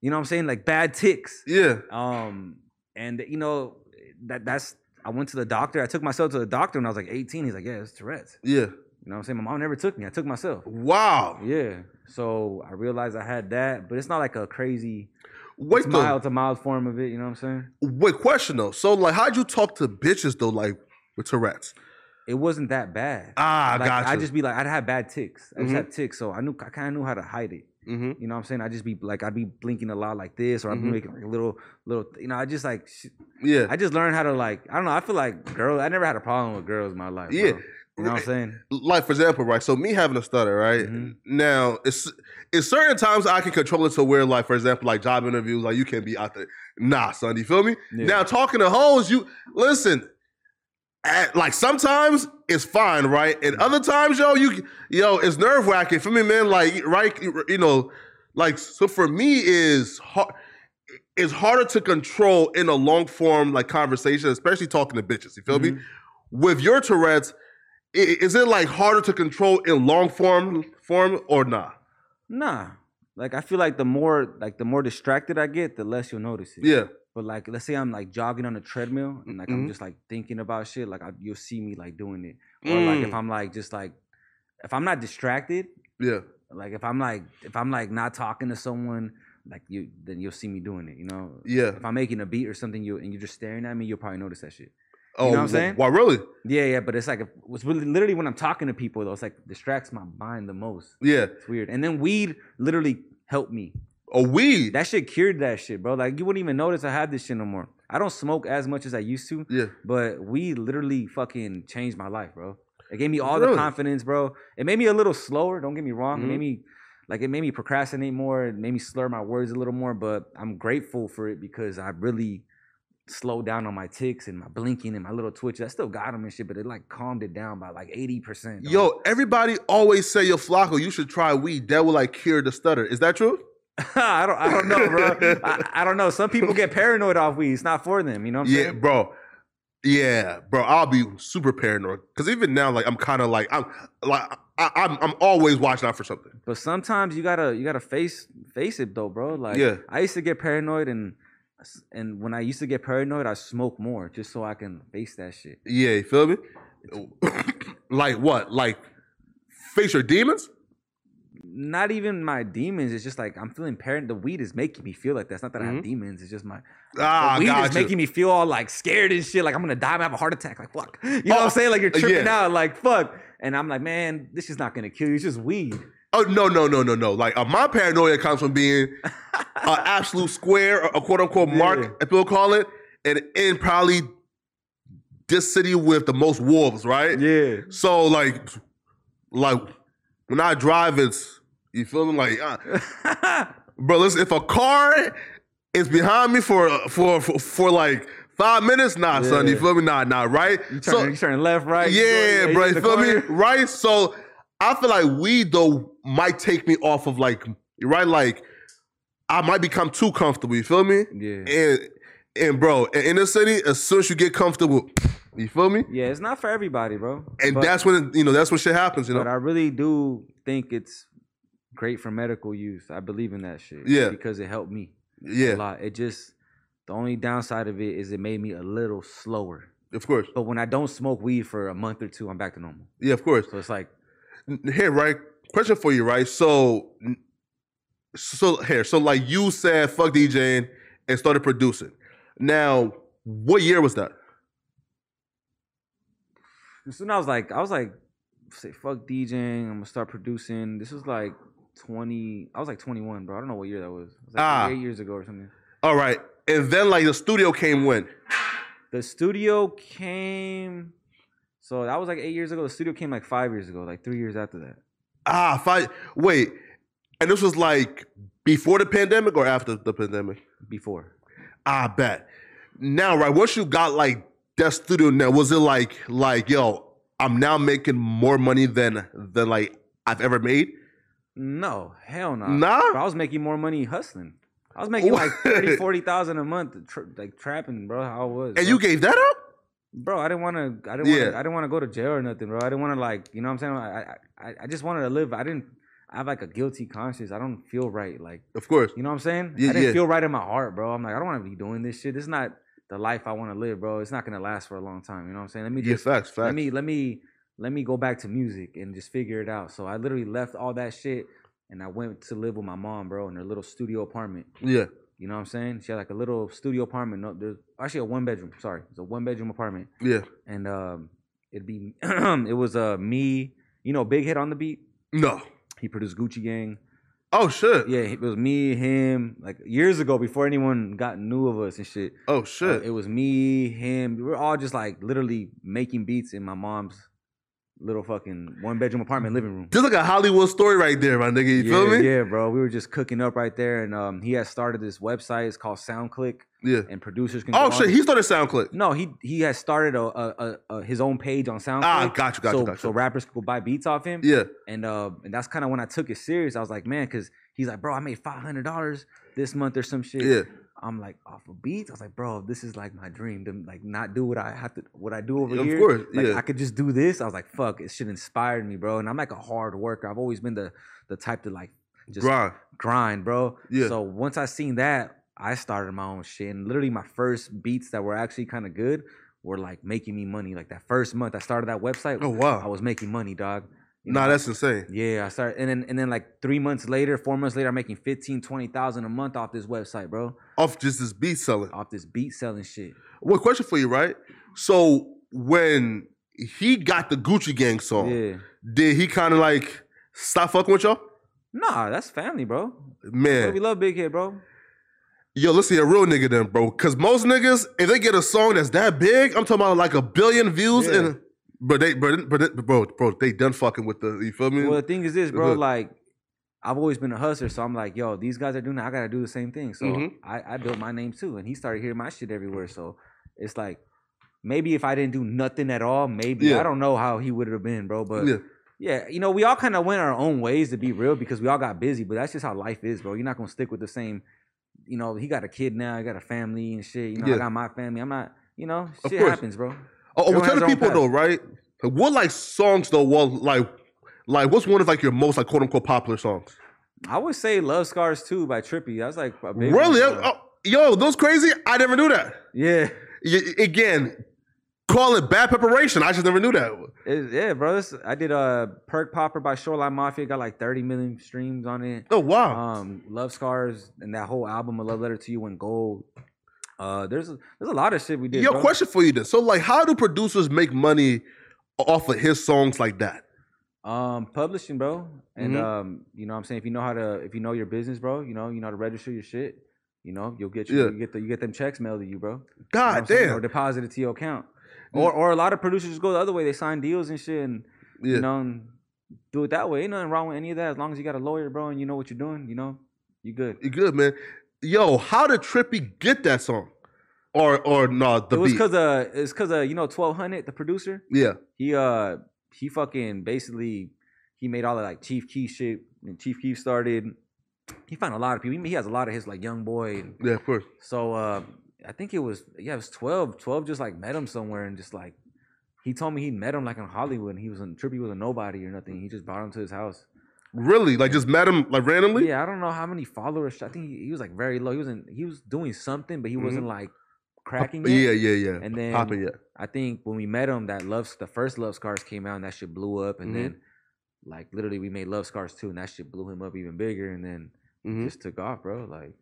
You know what I'm saying? Like bad ticks. Yeah. Um, and you know that that's. I went to the doctor. I took myself to the doctor when I was like 18. He's like, "Yeah, it's Tourette's." Yeah. You know what I'm saying? My mom never took me. I took myself. Wow. Yeah. So I realized I had that, but it's not like a crazy Wait it's though. mild to mild form of it. You know what I'm saying? Wait, question though. So like, how'd you talk to bitches though? Like with Tourette's? It wasn't that bad. Ah, like, gotcha. I just be like, I'd have bad ticks. I just Mhm. have ticks, so I knew I kind of knew how to hide it. hmm You know what I'm saying? I just be like, I'd be blinking a lot like this, or I'd Mhm. be making like a little, little. You know, I just like, sh- Yeah. I just learned how to like. I don't know. I feel like girls. I never had a problem with girls in my life. Yeah. bro. You know what I'm saying? like for example, right? So me having a stutter, right? Mhm. Now, it's it's certain times I can control it to where, like, for example, like job interviews, like you can't be out there. Nah, son, you feel me? Yeah. Now talking to hoes, you listen. At, like sometimes it's fine, right? And other times, yo, you yo, it's nerve wracking for me, man. Like, right, you know, like so for me is hard. It's harder to control in a long form like conversation, especially talking to bitches. You feel me? Mhm. with your Tourette's, is it like harder to control in long form form or not? Nah. Like I feel like the more like the more distracted I get, the less you'll notice it. Yeah. But like, let's say I'm like jogging on a treadmill and like I'm Mhm. just like thinking about shit. Like I, you'll see me like doing it. Or like if Mm. I'm like just like if I'm not distracted, Yeah. like if I'm like if I'm like not talking to someone, like you then you'll see me doing it. You know. Yeah. If I'm making a beat or something, you and you're just staring at me, you'll probably notice that shit. Oh, know what I'm saying? Why really? Yeah, yeah. But it's like it's really literally when I'm talking to people though, it's like distracts my mind the most. Yeah. It's weird. And then weed literally helped me. Oh, weed. That shit cured that shit, bro. Like you wouldn't even notice I had this shit no more. I don't smoke as much as I used to, yeah. but weed literally fucking changed my life, bro. It gave me all Really? the confidence, bro. It made me a little slower. Don't get me wrong. It Mhm. made me like it made me procrastinate more. It made me slur my words a little more. But I'm grateful for it because I really slowed down on my ticks and my blinking and my little twitches. I still got them and shit, but it like calmed it down by like eighty percent. Yo, everybody always say, yo, Flacco, you should try weed. That will like cure the stutter. Is that true? I don't. I don't know, bro. I, I don't know. Some people get paranoid off weed. It's not for them. You know what I'm Yeah, saying? bro. Yeah, bro. I'll be super paranoid because even now, like, I'm kind of like, I'm like, I, I'm, I'm always watching out for something. But sometimes you gotta you gotta face face it though, bro. Like Yeah. I used to get paranoid and and when I used to get paranoid, I smoke more just so I can face that shit. Yeah, you feel me? like what? Like face your demons? Not even my demons. It's just like I'm feeling paranoid. The weed is making me feel like that. It's not that I Mhm. have demons. It's just my Ah, the weed got is making me feel all like scared and shit. Like I'm gonna die. I'm gonna have a heart attack. Like fuck. You know what Oh, I'm saying? Like you're tripping yeah. out. Like fuck. And I'm like, man, this is not gonna kill you. It's just weed. Oh no no no no no! Like uh, my paranoia comes from being an absolute square, a quote unquote mark, Yeah. if people call it, and in probably this city with the most wolves, right? Yeah. So like, like when I drive, it's you feel? Like, uh, bro, listen, if a car is behind me for for for, for like five minutes, nah, son, you feel me? Nah, nah, right? You turn, you turn left, right. you yeah, bro, you feel me? Right? So I feel like weed though might take me off of like right, like I might become too comfortable. You feel me? Yeah. And and bro, in the city, as soon as you get comfortable, you feel me? Yeah, it's not for everybody, bro. And But- that's when you know that's when shit happens. You know? But I really do think it's great for medical use. I believe in that shit. Yeah. Because it helped me Yeah. a lot. It just the only downside of it is it made me a little slower. Of course. But when I don't smoke weed for a month or two, I'm back to normal. Yeah, of course. So it's like Here, right? Question for you, right? So, so here, so like you said, fuck DJing and started producing. Now, what year was that? soon as I was like, I was like, say fuck DJing. I'm gonna start producing. This was like 20. I was like 21, bro. I don't know what year that was. It was like Ah. eight years ago or something. All right, and then like the studio came when? The studio came. So that was like eight years ago. The studio came like five years ago, like three years after that. Ah, five. Wait, and this was like before the pandemic or after the pandemic? Before. I bet. Now, right, once you got like that studio now, was it like like yo, I'm now making more money than than like I've ever made? No, hell no. Nah? Bro, I was making more money hustling. I was making like 30, 40,000 a month, tr- like trapping, bro. How it was. And bro. you gave that up? Bro, I didn't want to. I didn't Yeah. want. I didn't want to go to jail or nothing, bro. I didn't want to like, you know what I'm saying? I, I, I, just wanted to live. I didn't. I have like a guilty conscience. I don't feel right. Like, Of course. you know what I'm saying? Yeah, I didn't yeah. feel right in my heart, bro. I'm like, I don't want to be doing this shit. This is not the life I want to live, bro. It's not gonna last for a long time. You know what I'm saying? Let me Yeah, facts, facts. let me let me let me go back to music and just figure it out. So I literally left all that shit and I went to live with my mom, bro, in her little studio apartment. yeah. You know what I'm saying? She had like a little studio apartment. No, there's actually a one bedroom. Sorry, it's a one bedroom apartment, Yeah. and um, it'd be it was uh me, you know, Bighead on the beat. No. He produced Gucci Gang. Oh shit. Yeah, it was me, him, like years ago before anyone got knew of us and shit. Oh Uh, shit. it was me, him. We were all just like literally making beats in my mom's little fucking one bedroom apartment living room. Just like a Hollywood story right there, my nigga. You yeah, feel me? yeah, bro. We were just cooking up right there, and um, he had started this website. It's called SoundClick, Yeah. and producers can. Oh shit. on- He started SoundClick. No, he he has started a, a, a, a his own page on SoundClick. Ah, got you, got you, so, got you. So rappers could buy beats off him. Yeah. And uh, and that's kind of when I took it serious. I was like, man, because he's like, bro, I made five hundred dollars this month or some shit. Yeah. I'm like off of beats. I was like, bro, this is like my dream to like not do what I have to what I do over Of here. course, like yeah. I could just do this. I was like, fuck, it should inspire me, bro. And I'm like a hard worker. I've always been the the type to like just Grind. grind, bro. Yeah. So once I seen that, I started my own shit. And literally my first beats that were actually kind of good were like making me money. Like that first month I started that website, Oh wow. I was making money, dog. Nah, know, that's insane. yeah, I started and then and then like three months later, four months later, I'm making 15, 20,000 a month off this website, bro. Off just this beat selling. Off this beat selling shit. One question for you, right? So when he got the Gucci Gang song, Yeah. did he kind of like stop fucking with y'all? Nah, that's family, bro. Bro, Man, we love Bighead, bro. yo, let's see a real nigga then, bro. Cause most niggas, if they get a song that's that big, I'm talking about like a billion views, Yeah. and but they, but, but bro, bro, they done fucking with the. You feel me? Well, the thing is this, bro. Like, I've always been a hustler, so I'm like, yo, these guys are doing that. I gotta do the same thing. So Mhm. I, I built my name too, and he started hearing my shit everywhere. So it's like, maybe if I didn't do nothing at all, maybe Yeah. I don't know how he would have been, bro. But yeah, yeah, you know, we all kind of went our own ways to be real because we all got busy. But that's just how life is, bro. You're not gonna stick with the same. You know, he got a kid now. I got a family and shit. You know, Yeah. I got my family. I'm not. You know, shit happens, bro. Oh, Everyone tell the people though, right? Like, what like songs though? Well, like, like what's one of like your most like quote unquote popular songs? I would say "Love Scars" too by Trippie. I was like Really? Oh, yo, those crazy. I never knew that. Yeah. Y- again, call it bad preparation. I just never knew that. It- yeah, bro. This, I did a Perk Popper by Shoreline Mafia. Got like 30 million streams on it. Oh wow. Um, Love Scars and that whole album, A Love Letter to You, went gold. Uh, there's a, there's a lot of shit we did. Yo, bro. question for you then. So, like, how do producers make money off of his songs like that? Um, publishing, bro, and Mhm. um, you know, what I'm saying if you know how to, if you know your business, bro, you know, you know how to register your shit. You know, you'll get your, Yeah. you get the, you get them checks mailed to you, bro. You know God saying? or damn. deposited to your account. Mm. Or or a lot of producers just go the other way. They sign deals and shit, and Yeah. you know, and do it that way. Ain't nothing wrong with any of that as long as you got a lawyer, bro, and you know what you're doing. You know, you good. You good, man. Yo, how did Trippie get that song? Or or no, the it was beat. because uh, it's because uh, you know, twelve hundred, the producer. yeah. He uh, he fucking basically he made all the like Chief Keef shit, and Chief Keef started. He found a lot of people. He has a lot of his like Young Boy, and Yeah, of course. so uh, I think it was yeah, it was 12. 12 just like met him somewhere and just like he told me he met him like in Hollywood and he was in Trippie was a nobody or nothing. He just brought him to his house. Really? Like just met him like randomly? Yeah, I don't know how many followers. I think he, he was like very low. He wasn't. He was doing something, but he wasn't Mm-hmm. like cracking yet. Yeah, yeah, yeah. And then- popping. I think when we met him, that love the first Love Scars came out and that shit blew up, and Mhm. then like literally we made Love Scars too, and that shit blew him up even bigger, and then Mhm. just took off, bro. Like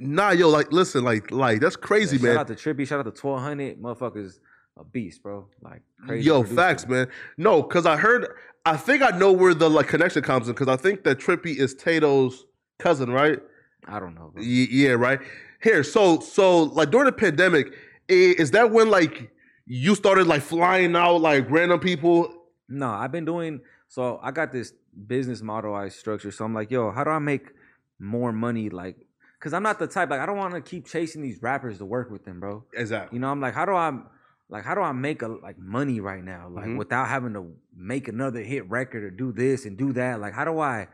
Nah, yo, like listen, like like that's crazy, yeah, man. Shout out to Trippie, shout out to twelve hundred, motherfuckers, a beast, bro. Like crazy. Yo, producer. facts, man. No, because I heard, I think I know where the like connection comes in. Because I think that Trippie is Tato's cousin, right? I don't know. Y- yeah, right. Here, so so like during the pandemic, is that when like you started like flying out like random people? No, I've been doing so I got this business model I structure. So I'm like, yo, how do I make more money? Like, cause I'm not the type, like I don't want to keep chasing these rappers to work with them, bro. Exactly. You know, I'm like, how do I like how do I make a like money right now? Like Mhm. without having to make another hit record or do this and do that. Like how do I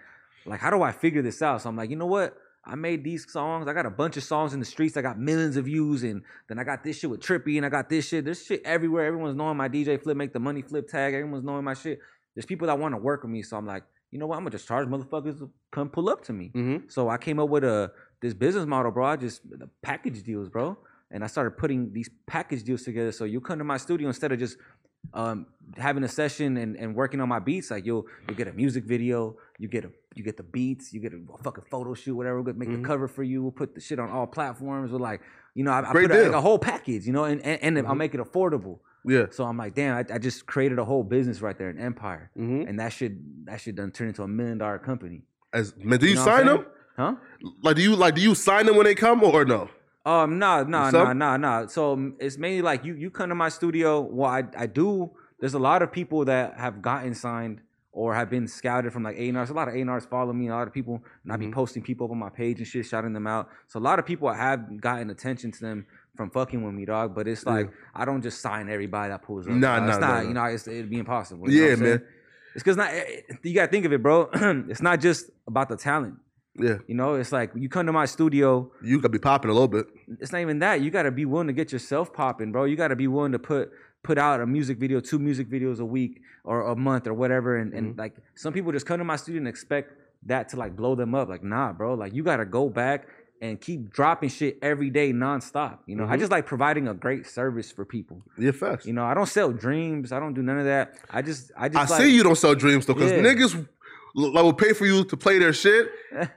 like how do I figure this out? So I'm like, you know what? I made these songs. I got a bunch of songs in the streets. I got millions of views, and then I got this shit with Trippie, and I got this shit. There's shit everywhere. Everyone's knowing my DJ flip, make the money flip tag. Everyone's knowing my shit. There's people that want to work with me, so I'm like, you know what? I'm gonna just charge motherfuckers to come pull up to me. Mm-hmm. So I came up with a this business model, bro. I just the package deals, bro. And I started putting these package deals together. So you come to my studio instead of just um, having a session and, and working on my beats. Like you'll you get a music video, you get a you get the beats, you get a fucking photo shoot, whatever. We'll make Mhm. the cover for you. We'll put the shit on all platforms. We're like, you know, I, I put a, like a whole package, you know, and and, and I'll Mhm. make it affordable. Yeah. So I'm like, damn, I, I just created a whole business right there, an empire, Mm-hmm. and that should that should done turn into a million dollar company. As man, do you, know sign them? Huh? Like, do you like do you sign them when they come or no? Um, no, no, Some? no, no, no. So um, it's mainly like you you come to my studio. Well, I I do. There's a lot of people that have gotten signed or have been scouted from like A&Rs. A lot of A&Rs follow me. A lot of people, and I be Mhm. posting people up on my page and shit, shouting them out. So a lot of people have gotten attention to them from fucking with me, dog. But it's like I don't just sign everybody that pulls up. Nah. It's nah, nah, not. nah. You know, it's, it'd be impossible. Yeah, saying? man. It's because not. You gotta think of it, bro. it's not just about the talent. Yeah, You know, it's like you come to my studio you gotta be popping a little bit. it's not even that. You got to be willing to get yourself popping, bro. You got to be willing to put put out a music video, two music videos a week or a month or whatever. And, and like some people just come to my studio and expect that to like blow them up. Like, nah, bro. Like you got to go back and keep dropping shit every day nonstop. You know, I Mhm. just like providing a great service for people. Yeah, fast. You know, I don't sell dreams. I don't do none of that. I just, I I just like, see you don't sell dreams though, because Yeah. niggas like will pay for you to play their shit,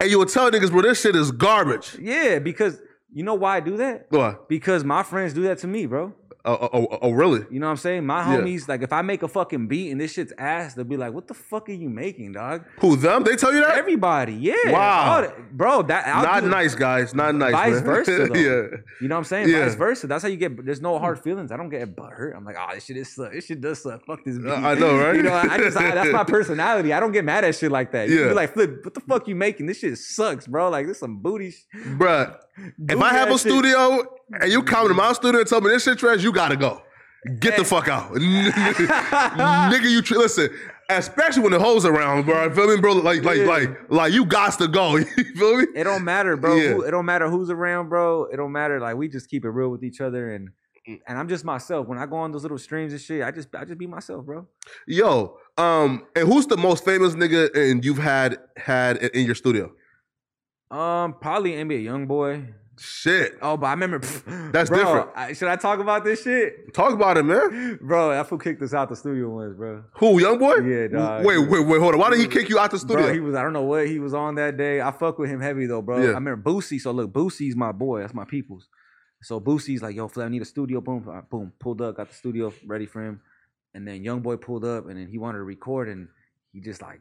and you will tell niggas, bro, this shit is garbage. Yeah, because you know why I do that? What? Because my friends do that to me, bro. Oh, oh, oh, oh, really? You know what I'm saying? My Yeah. homies, like if I make a fucking beat and this shit's ass, they'll be like, "What the fuck are you making, dog?" Who them? They tell you that? Everybody, yeah. Wow. Oh, that- bro. That I'll Not do- nice, guys. Not nice. Vice man. versa, though. yeah. You know what I'm saying? Yeah. Vice versa. That's how you get. There's no hard feelings. I don't get butthurt. I'm like, oh, this shit is suck. This shit does suck. Fuck this beat. Uh, I know, right? You know, I just I, that's my personality. I don't get mad at shit like that. You Yeah. be like, flip. What the fuck you making? This shit sucks, bro. Like this some booty. sh- Bruh, if I have a shit. studio and you come to my studio and tell me this shit trash, you gotta go. Get the fuck out. Nigga, you tr- listen, especially when the hoes around, bro. You feel me, bro? Like, like, Yeah. like, like you got to go. You feel me? It don't matter, bro. Yeah. Who, it don't matter who's around, bro. It don't matter. Like we just keep it real with each other, and and I'm just myself. When I go on those little streams and shit, I just I just be myself, bro. Yo, um, and who's the most famous nigga and you've had had in, in your studio? Um, probably NBA young boy. Shit. Oh, but I remember. That's bro, different. I, should I talk about this shit, Talk about it, man. bro? That fool kicked us out the studio once, bro. Who, young boy? Yeah, dog. Wait, wait, wait, hold on. Why did he kick you out the studio? Bro, he was I don't know what he was on that day. I fuck with him heavy though, bro. Yeah. I remember Boosie. So look, Boosie's my boy. That's my people's. So Boosie's like, yo, Flip, I need a studio. Boom, boom, pulled up, got the studio ready for him. And then young boy pulled up, and then he wanted to record, and he just like,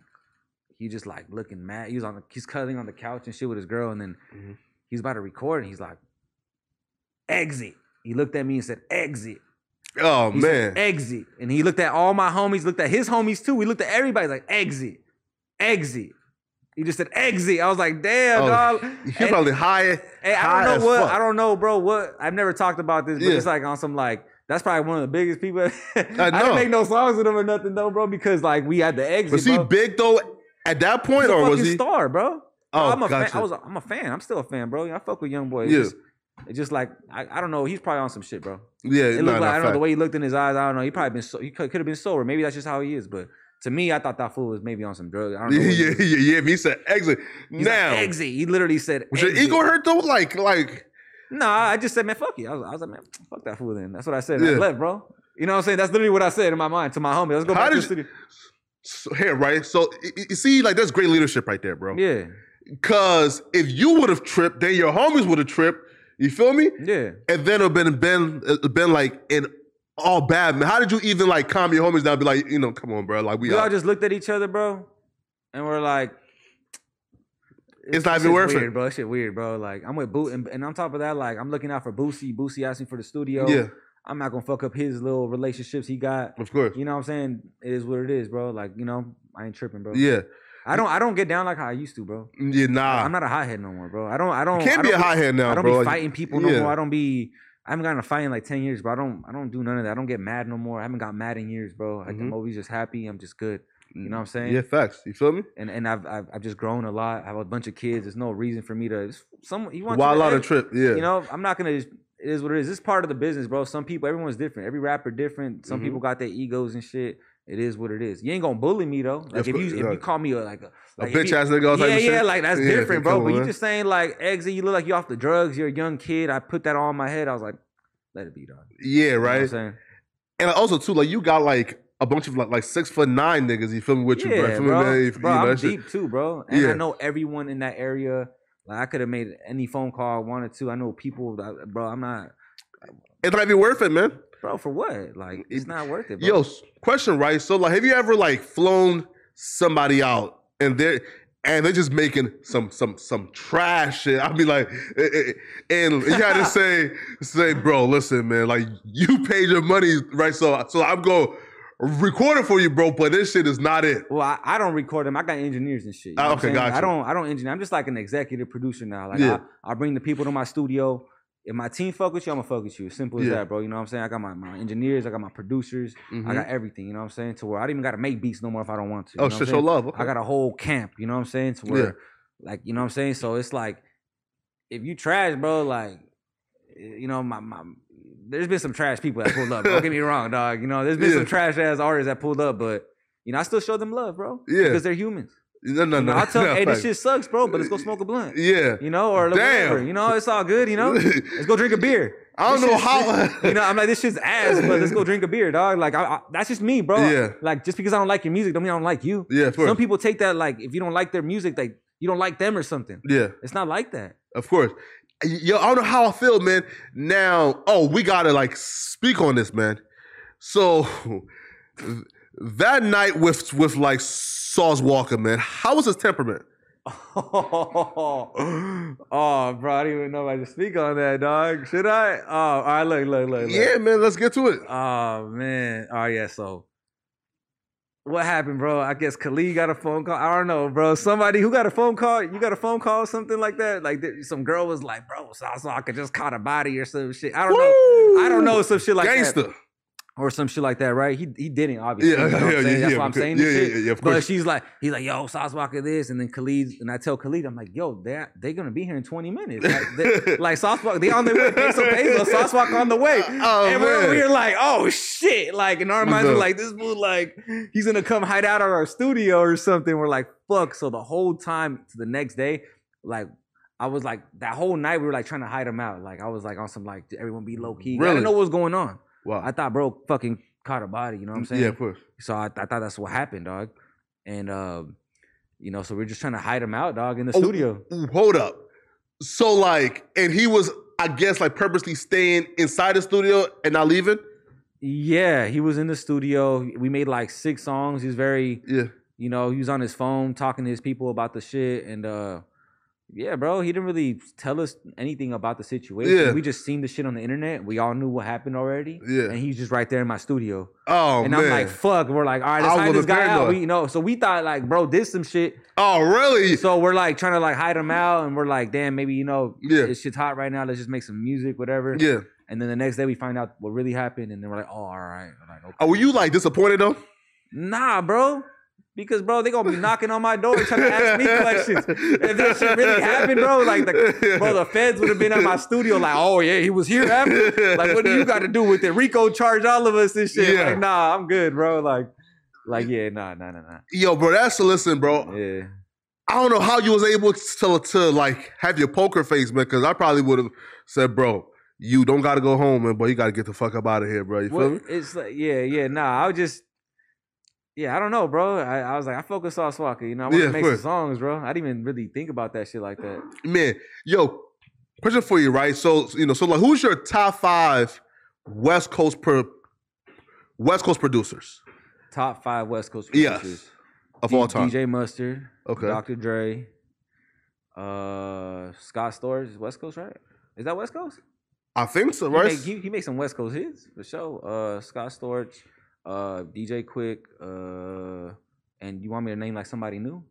he just like looking mad. He was on, the, he's cuddling on the couch and shit with his girl, and then mm-hmm. He's about to record, and he's like, exit. He looked at me and said, exit. oh He man. said, exit. And he looked at all my homies, looked at his homies too. We looked at everybody like, exit, exit. He just said exit. I was like, damn, Oh, dog. He's And- probably high. Hey, high I don't know what. fuck. I don't know, bro. What? I've never talked about this, but Yeah. it's like on some like that's probably one of the biggest people. I, know. didn't make no songs with him or nothing though, bro, because like we had the exit. Was he bro. big though at that point, a or was he? star, bro? Oh, I'm a fan. I was. A, I'm a fan. I'm still a fan, bro. I fuck with young boy. It's Yeah. just, it's just like I, I don't know. He's probably on some shit, bro. Yeah, It looked no, like I don't know the way he looked in his eyes. I don't know. He probably been so. He could have been sober. Maybe that's just how he is. But to me, I thought that fool was maybe on some drugs. I don't know. Yeah, yeah, yeah. He said exit. He's now, like, exit. He literally said. was your ego hurt though? Like, like, Nah, I just said, man, fuck you. I was, I was like, man, fuck that fool. Then that's what I said. Yeah. I left, bro. You know what I'm saying? That's literally what I said in my mind to my homie. Let's go How back to the studio. So, here, right? So you see, like that's great leadership right there, bro. Yeah, Cause if you would have tripped, then your homies would have tripped. You feel me? yeah. And then it'd been been uh, been like in all bad. Man, how did you even like calm your homies down? and Be like, you know, come on, bro. Like we, We all just looked at each other, bro, and we're like, It's not this even worth it. bro. This shit weird, bro. Like I'm with Boot, and, and on top of that, like I'm looking out for Boosie. Boosie asking for the studio. yeah, I'm not gonna fuck up his little relationships he got. of course. You know what I'm saying? It is what it is, bro. Like you know, I ain't tripping, bro. Yeah, I don't. I don't get down like how I used to, bro. yeah. Nah, I'm not a hothead no more, bro. I don't. I don't. you can't I be a don't hothead now, I don't bro. be fighting people no yeah. more. I don't be. I haven't gotten a fight in like ten years, bro. I don't. I don't do none of that. I don't get mad no more. I haven't got mad in years, bro. Like Mhm. I'm always just happy. I'm just good. You know what I'm saying? Yeah, facts. You feel me? And and I've, I've I've just grown a lot. I have a bunch of kids. There's no reason for me to. it's Some you want Wild out of trip. Yeah, You know, I'm not gonna. Just, it is what it is. This is part of the business, bro. Some people, everyone's different. Every rapper different. Some Mhm. people got their egos and shit. It is what it is. You ain't gonna bully me though. Like if you if you call me a, like a, a like, if bitch ass nigga. Type yeah, shit. yeah, like that's Yeah, different, bro. But you just saying like Eggsy, you look like you off the drugs. You're a young kid. I put that on my head. I was like, let it be, dog. yeah, You know what I'm right. saying? And also too, like you got like a bunch of like like six foot nine niggas. You feel me? With you, bro. yeah, You feel me, bro. man? You- bro, know, I'm shit- deep too, bro. And Yeah. I know everyone in that area. Like I could have made any phone call I wanted to. I know people, that, bro. I'm not, It's not even worth it, man. Bro. For what? Like it's not worth it, bro. Yo, question, right? So, like, have you ever like flown somebody out and they're and they're just making some some some trash shit? I'd be like, eh, eh, and you had to say say, bro, listen, man, like you paid your money, right? So, so I'm going record it for you, bro. But this shit is not it. Well, I, I don't record them. I got engineers and shit. You Ah, know I'm okay, gotcha. I don't. I don't engineer. I'm just like an executive producer now. Like Yeah. I, I bring the people to my studio. If my team fuck with you, I'm gonna fuck with you. As simple as Yeah. that, bro. You know what I'm saying? I got my, my engineers. I got my producers. I Mhm. got everything. You know what I'm saying? To where I don't even gotta make beats no more if I don't want to. you Oh I'm show love. Okay. I got a whole camp. You know what I'm saying? To where, like, you know what I'm saying? So it's like, if you trash, bro, like, you know, my my. There's been some trash people that pulled up. Don't get me wrong, dog. You know, there's been Yeah. some trash ass artists that pulled up, but you know, I still show them love, bro. Yeah. because they're humans. No, no, no. I'll tell no, hey, this shit sucks, bro, but let's go smoke a blunt. Yeah. You know, or whatever. Damn. You know, it's all good. You know, let's go drink a beer. I don't This know how. You know, I'm like, this shit's ass, but let's go drink a beer, dog. Like, I, I, that's just me, bro. Yeah. Like, just because I don't like your music, don't mean I don't like you. yeah, of course. Some people take that like, if you don't like their music, like you don't like them or something. yeah. It's not like that. Of course. Yo, I don't know how I feel, man. Now, oh, we gotta like speak on this, man. So that night with with like Sauce Walka, man, how was his temperament? oh, bro, I didn't even know I should speak on that, dog. Should I? Oh, all right, look, look, look, look. Yeah, man, let's get to it. Oh man. Oh yeah. So what happened, bro? I guess Khalid got a phone call. I don't know, bro. Somebody who got a phone call. You got a phone call, or something like that. Like some girl was like, "Bro, so, so I could just caught a body or some shit." I don't know. I don't know some shit like that Gangster. Or some shit like that, right? He he didn't obviously. Yeah, you know what I'm yeah, saying? yeah, That's yeah, why I'm saying yeah, this yeah, shit. yeah, yeah, of But she's like, he's like, yo, Sauce Walka this, and then Khalid, and I tell Khalid, I'm like, yo, they they gonna be here in 20 minutes. Like, they, like Sauce Walka, they on their way. Peso Peso, Sauce Walka on the way. Oh, and we're man. here like, oh shit! Like in our minds, we're like, this fool, like he's gonna come hide out at our studio or something. We're like, fuck. So the whole time to the next day, like. I was like that whole night we were like trying to hide him out. Like I was like on some like everyone be low key. I Really? didn't know what was going on. I thought bro fucking caught a body, you know what I'm saying? yeah, of course. So I, I thought that's what happened, dog. And um, you know, so we're just trying to hide him out, dog, in the Oh, studio. Hold up. So like, and he was, I guess, like purposely staying inside the studio and not leaving. Yeah, he was in the studio. We made like six songs. He was very, Yeah. you know, he was on his phone talking to his people about the shit. And uh yeah, bro, he didn't really tell us anything about the situation. Yeah. We just seen the shit on the internet. We all knew what happened already. Yeah. And he's just right there in my studio. Oh and man. I'm like, fuck. We're like, all right, let's was hide this guy out. We, you know, so we thought like, bro, this some shit. oh really? So we're like trying to like hide him out, and we're like, damn, maybe you know, Yeah. this shit's hot right now. Let's just make some music, whatever. yeah. And then the next day we find out what really happened, and then we're like, oh, all right. Like, okay. Oh, were you like disappointed though? Nah, bro. Because bro, they gonna be knocking on my door trying to ask me questions. If this shit really happened, bro, like the bro, the feds would have been at my studio, like, oh yeah, he was here after. Like, what do you got to do with it? Rico charged all of us and shit. Yeah. Like, nah, I'm good, bro. Like, like, yeah, nah, nah, nah, nah. Yo, bro, that's the listen, bro. Yeah. I don't know how you was able to to like have your poker face, man. Because I probably would have said, bro, you don't got to go home, man. But you got to get the fuck up out of here, bro. You feel Well, me? it's like yeah, yeah. Nah, I was just yeah. I don't know, bro. I, I was like, I focus on Swaka. You know, I want Yeah, to make some songs, bro. I didn't even really think about that shit like that. Man, yo, question for you, right? So you know, so like, who's your top five West Coast per West Coast producers Top five West Coast Yes, producers of D- all time? DJ Mustard, Okay. Dr. Dre, uh, Scott Storch, is West Coast, right? Is that West Coast? I think so, He right? make, he, he makes some West Coast hits for sure. Uh, Scott Storch, uh, DJ Quik, uh, and you want me to name like somebody new?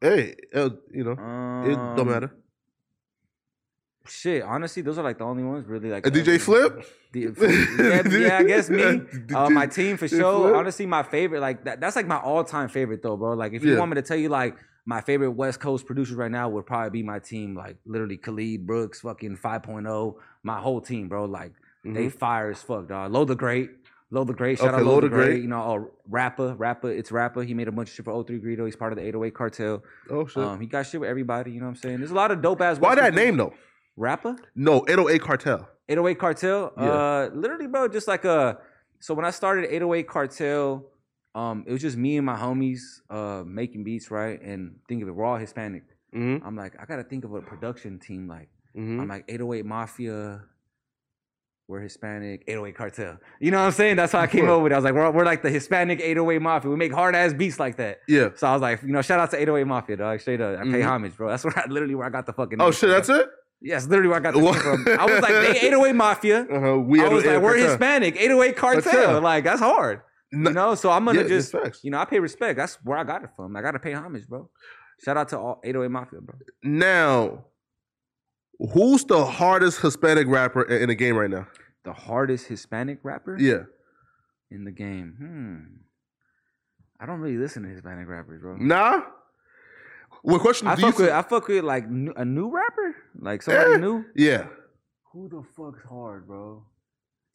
hey, uh, you know, Um, it don't matter. Shit, honestly, those are like the only ones really like. A DJ Flip? Yeah, yeah, I guess me. Uh, my team for sure. Honestly, my favorite, like that, that's like my all-time favorite though, bro. Like if you Yeah. want me to tell you like my favorite West Coast producers right now would probably be my team, like literally Khalid Brooks, fucking 5.0, my whole team, bro. Like they fire as fuck, dog. Low the Great. Low the Great. Shout. Okay, out Low the Great. Great. You know, oh, rapper, rapper. It's rapper. He made a bunch of shit for 03 Greedo. He's part of the 808 cartel. Oh shit. Um, he got shit with everybody. You know what I'm saying? There's a lot of dope ass. Why that name though? Rapper. No, 808 Cartel. 808 Cartel. Yeah. Uh, literally, bro, just like a. So when I started 808 Cartel, um, it was just me and my homies uh making beats, right? And think of it, we're all Hispanic. Mm-hmm. I'm like, I gotta think of a production team. Like, Mm-hmm. I'm like 808 Mafia. We're Hispanic 808 Cartel. You know what I'm saying? That's how I came up with it. I was like, we're, we're like the Hispanic 808 Mafia. We make hard ass beats like that. Yeah. So I was like, you know, shout out to 808 Mafia, dog. Straight up, I pay Mhm. homage, bro. That's where I literally where I got the fucking. Oh shit, that's it. Yes, literally where I got the name from. I was like, they 808 Mafia. Uh-huh. We I was like, we're Cartel. Hispanic, 808 cartel. Cartel. Like, that's hard. No- You know, so I'm gonna Yeah, just, you know, I pay respect. That's where I got it from. I gotta pay homage, bro. Shout out to all 808 Mafia, bro. Now, who's the hardest Hispanic rapper in the game right now? The hardest Hispanic rapper Yeah. in the game. Hmm. I don't really listen to Hispanic rappers, bro. Nah. What question I do you fuck with, I fuck with like new, a new rapper, like somebody Eh. new. Yeah. Who the fuck's hard, bro?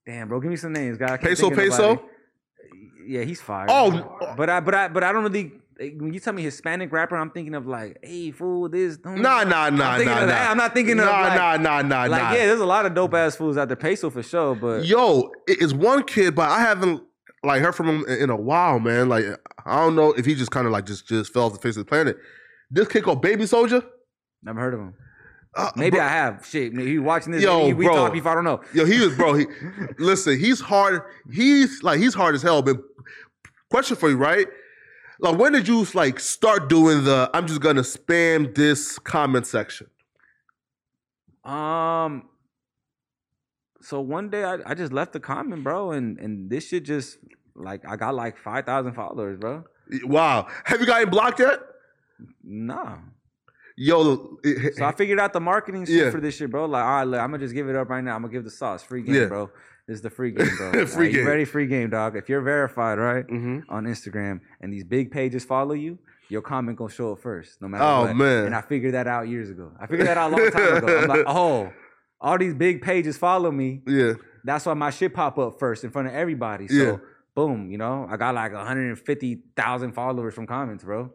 Damn, bro, give me some names, guy. Peso Peso? Yeah, he's fired. Oh, but I, but I, but I don't really. When you tell me Hispanic rapper, I'm thinking of like, hey, fool, this. don't- Nah, nah, I'm nah, nah, nah. that. I'm not thinking of nah, like, nah, nah, nah, like nah. yeah, there's a lot of dope ass fools out there, Peso for sure. But Yo, it's one kid, but I haven't like heard from him in a while, man. Like I don't know if he just kind of like just just fell off the face of the planet. This kid called Baby Soldier. never heard of him. Uh, Maybe bro- I have. Shit, maybe you watching this? Yo, maybe we bro. talk before I don't know. Yo, he was bro. He listen. He's hard. He's like he's hard as hell. But question for you, right? Like when did you like start doing the? I'm just gonna spam this comment section. Um. So one day I, I just left the comment, bro, and and this shit just like I got like five thousand followers, bro. Wow. Have you gotten blocked yet? Nah. Yo. it- So I figured out the marketing shit Yeah. for this shit, bro. Like, all right, look, I'm gonna just give it up right now. I'm gonna give the sauce, free game, Yeah. bro. This is the free game, bro. Free right, game. You ready? Free game, dog. If you're verified, right, Mhm. on Instagram, and these big pages follow you, your comment gonna show up first, no matter Oh, what. man. And I figured that out years ago. I figured that out a long time ago. I'm like, oh, all these big pages follow me. Yeah. That's why my shit pop up first in front of everybody. So Yeah. boom, you know, I got like 150,000 followers from comments, bro.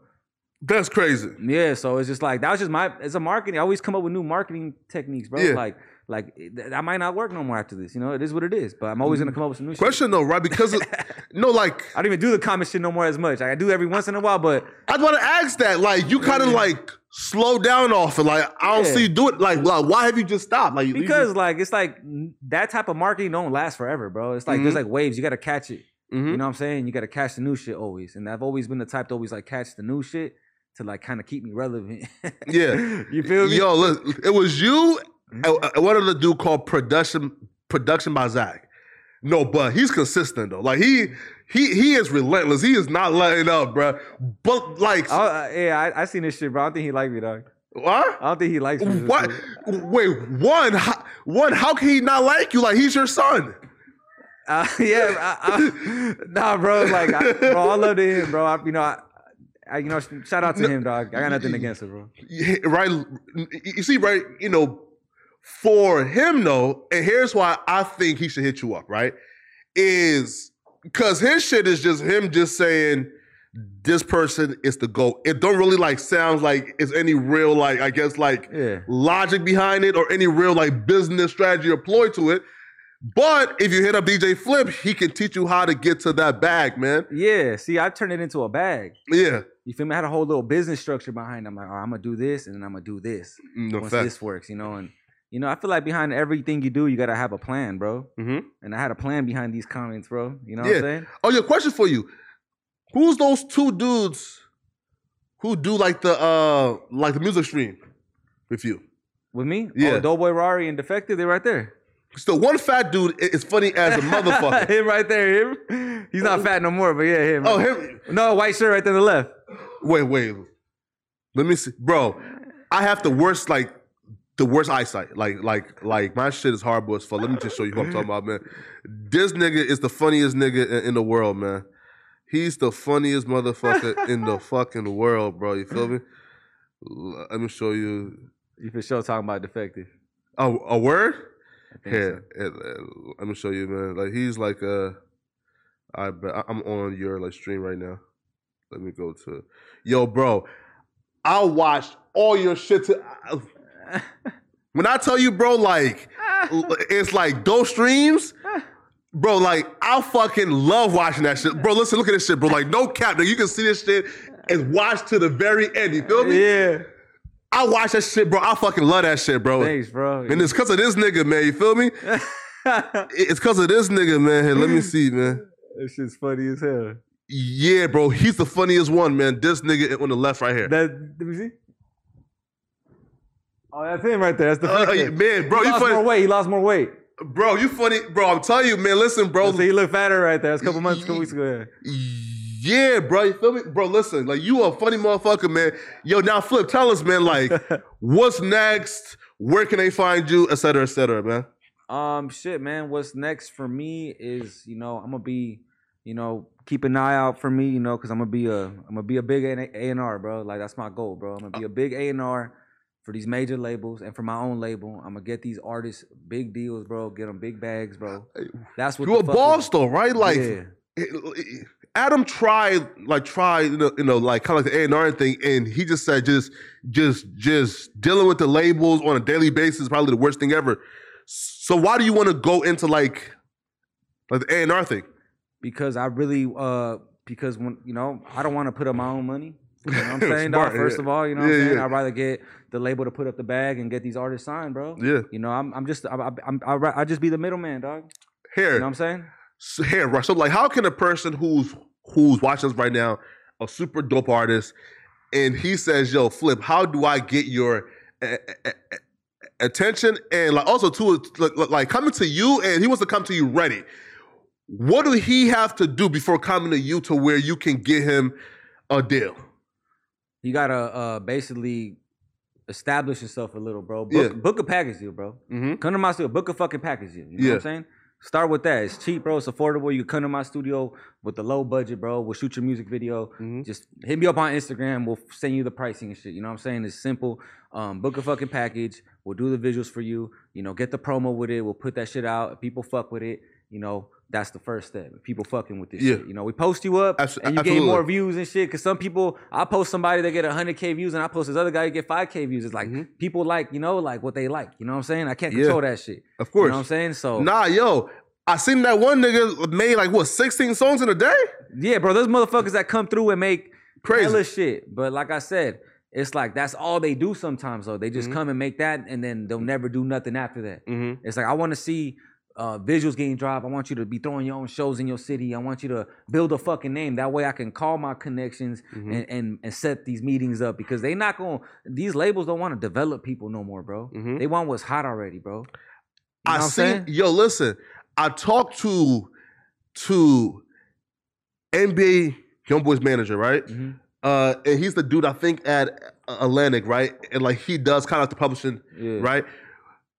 That's crazy. Yeah, so it's just like that was just my it's a marketing. I always come up with new marketing techniques, bro. Yeah. Like like eh, it- that might not work no more after this. You know, it is what it is. But I'm always gonna mm. come up with some new shit. Question though, right? Because of, no, like I don't even do the comment shit no more as much. Like, I do every once in a while, but I want to ask that. Like you kind of Yeah. like slow down off it. Like I don't Yeah. see you do it. Like, like why have you just stopped? Like because like it's like that type of marketing don't last forever, bro. It's like there's mm-hmm. like waves. You gotta catch it. Mhm. You mm-hmm. know what I'm saying? You gotta catch the new shit always. And I've always been the type to always like catch the new shit to like kind of keep me relevant. Yeah. you feel me? Yo, look, it was you and one other dude called Production Production by Zach. No, but he's consistent though. Like he he he is relentless. He is not letting up, bro. But like Oh, uh, yeah, I, I seen this shit, bro. I don't think he like me, dog. what? I don't think he likes me. What? Wait, one, how, one. How can he not like you? Like he's your son. Uh, yeah, I, I, nah, bro. Like, I, bro, all love to him, bro. I, you know, I, I, you know, shout out to him, dog. I got nothing against him, bro. Right you see right you know for him though and here's why i think he should hit you up right is because his shit is just him just saying this person is the goat. It don't really like sounds like it's any real like I guess like Yeah. logic behind it or any real like business strategy employed to it. But if you hit up DJ Flip, he can teach you how to get to that bag, man. Yeah. See, I turned it into a bag. Yeah. You feel me? I had a whole little business structure behind. it. I'm like, right, I'm gonna do this, and then I'm gonna do this mm, No once fact. this works, you know. And you know, I feel like behind everything you do, you gotta have a plan, bro. hmm And I had a plan behind these comments, bro. You know what I'm saying? Oh, yeah, question for you. Who's those two dudes who do like the uh like the music stream with you? With me? Yeah. Oh, Doughboy Rari and Defective, they're right there. So one fat dude is funny as a motherfucker. him right there, him. He's not fat no more, but yeah, him. oh, him. No, white shirt right there to the left. Wait, wait. Let me see, bro. I have the worst, like the worst eyesight. Like, like, like my shit is horrible as fuck. Let me just show you who I'm talking about, man. This nigga is the funniest nigga in, in the world, man. He's the funniest motherfucker in the fucking world, bro. You feel me? Let me show you. You for sure talking about Defective. Oh, a word? Yeah. Here, uh, uh, let me show you, man. Like he's like uh I bet I- I'm on your like stream right now. Let me go to yo, bro. I watched all your shit. To, so. when I tell you, bro, like it's like those streams, bro. Like I fucking love watching that shit, bro. Listen, look at this shit, bro. Like no cap, you can see this shit and watch to the very end. You feel me? yeah. I watch that shit, bro. I fucking love that shit, bro. Thanks, bro. And it's because of this nigga, man. You feel me? It's because of this nigga, man. Here, let me see, man. that shit's funny as hell. Yeah, bro. He's the funniest one, man. This nigga on the left right here. That let me see. Oh, that's him right there. That's Uh, Defective. man, bro, he you lost more funny. weight. He lost more weight. Bro, you funny. Bro, I'm telling you, man. Listen, bro. So he looked fatter right there. That's a couple months, a couple weeks ago. Yeah. Yeah, bro. You feel me? Bro, listen. Like, you a funny motherfucker, man. Yo, now, Flip, tell us, man, like, what's next? Where can they find you? Et cetera, et cetera, man. Um, shit, man. What's next for me is, you know, I'm gonna be, you know, keep an eye out for me, you know, because I'm gonna be a, I'm gonna be a big A and R, bro. Like that's my goal, bro. I'm gonna be a big A and R for these major labels and for my own label. I'm gonna get these artists big deals, bro. Get them big bags, bro. That's what You a boss, though, right? Like, yeah. Adam tried, like, tried, you know, you know like, kind of like the A&R thing, and he just said, just, just, just dealing with the labels on a daily basis is probably the worst thing ever. So why do you want to go into like, like the A&R thing? because I really uh because when you know I don't want to put up my own money. You know what I'm saying? Smart, dog? First yeah. of all, you know Yeah, what I'm saying? yeah. I'd rather get the label to put up the bag and get these artists signed, bro. Yeah. You know, I'm I'm just I, I'm I, I just be the middleman, dog. Here, You know what I'm saying? so here, right? So like, how can a person who's who's watching us right now, a super dope artist, and he says, "Yo, Flip, how do I get your attention?" And like also too, like, like coming to you, and he wants to come to you ready. What do he have to do before coming to you to where you can get him a deal? You gotta uh basically establish yourself a little, bro. Book, Yeah. book a package deal, bro. Mm-hmm. Come to my studio, book a fucking package deal. You know Yeah. what I'm saying? Start with that. It's cheap, bro. It's affordable. You come to my studio with the low budget, bro. We'll shoot your music video. Mhm. Just hit me up on Instagram. We'll send you the pricing and shit. You know what I'm saying? It's simple. Um, book a fucking package. We'll do the visuals for you. You know, get the promo with it. We'll put that shit out. If people fuck with it, you know, that's the first step. People fucking with this Yeah. shit. You know, we post you up Abs- and you absolutely. get more views and shit. Cause some people, I post somebody, that get 100K views, and I post this other guy, you get 5K views. It's like Mhm. people like, you know, like what they like. You know what I'm saying? I can't Yeah. control that shit. Of course. You know what I'm saying? So Nah, yo, I seen that one nigga made like what sixteen songs in a day. yeah, bro, those motherfuckers that come through and make Crazy. hella shit. But like I said, it's like that's all they do sometimes though. They just Mhm. come and make that and then they'll never do nothing after that. Mm-hmm. It's like I want to see uh, visuals getting dropped. I want you to be throwing your own shows in your city. I want you to build a fucking name. That way I can call my connections Mhm. and, and and set these meetings up because they not going these labels don't want to develop people no more, bro. Mhm. They want what's hot already, bro. You I what I'm seen saying? yo, listen. I talked to to NBA Young Boy's manager, right? Mhm. Uh, and he's the dude I think at Atlantic, right? And like he does kind of like the publishing, Yeah. right?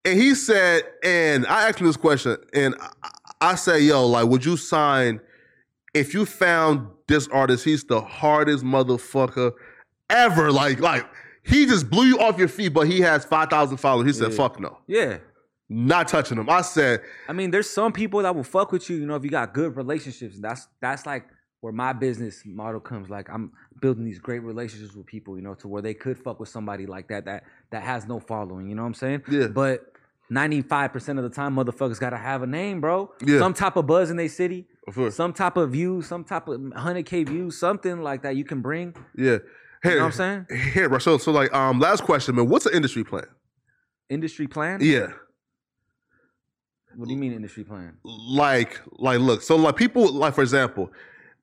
And he said, and I asked him this question, and I, I say, yo, like, would you sign if you found this artist? He's the hardest motherfucker ever. Like, like he just blew you off your feet, but he has five thousand followers. He said, Yeah. fuck no, Yeah. not touching him. I said, I mean, there's some people that will fuck with you, you know, if you got good relationships. That's that's like where my business model comes. Like I'm building these great relationships with people, you know, to where they could fuck with somebody like that that that has no following. You know what I'm saying? Yeah. But 95% of the time, motherfuckers gotta have a name, bro. Yeah. Some type of buzz in their city, some type of views, some type of 100k views, something like that you can bring. Yeah. Hey, You know what I'm saying? Here, bro. So, so like, um, last question, man. What's the industry plan? Industry plan? Yeah. What do you mean industry plan? Like, like, look. So, like, people, like, for example,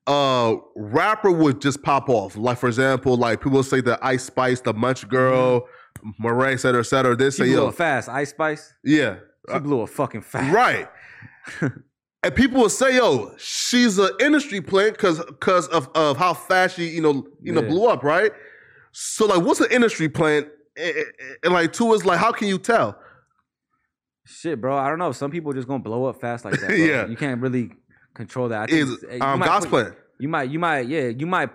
uh, rapper would just pop off. Like, for example, like people say the Ice Spice, the Munch Girl, Murray, et cetera, et cetera. They say, blew yo, it fast. Ice Spice. yeah, She blew a fucking fast. right. and people will say, yo, she's an industry plant because because of of how fast she, you know, you know, Yeah. blew up, right? So, like, what's an industry plant? And, and- and, like, two is like, how can you tell? Shit, bro. I don't know. Some people just gonna blow up fast like that. Yeah. You can't really control that. I Is you um might God's put- plan? You might, you might, yeah, you might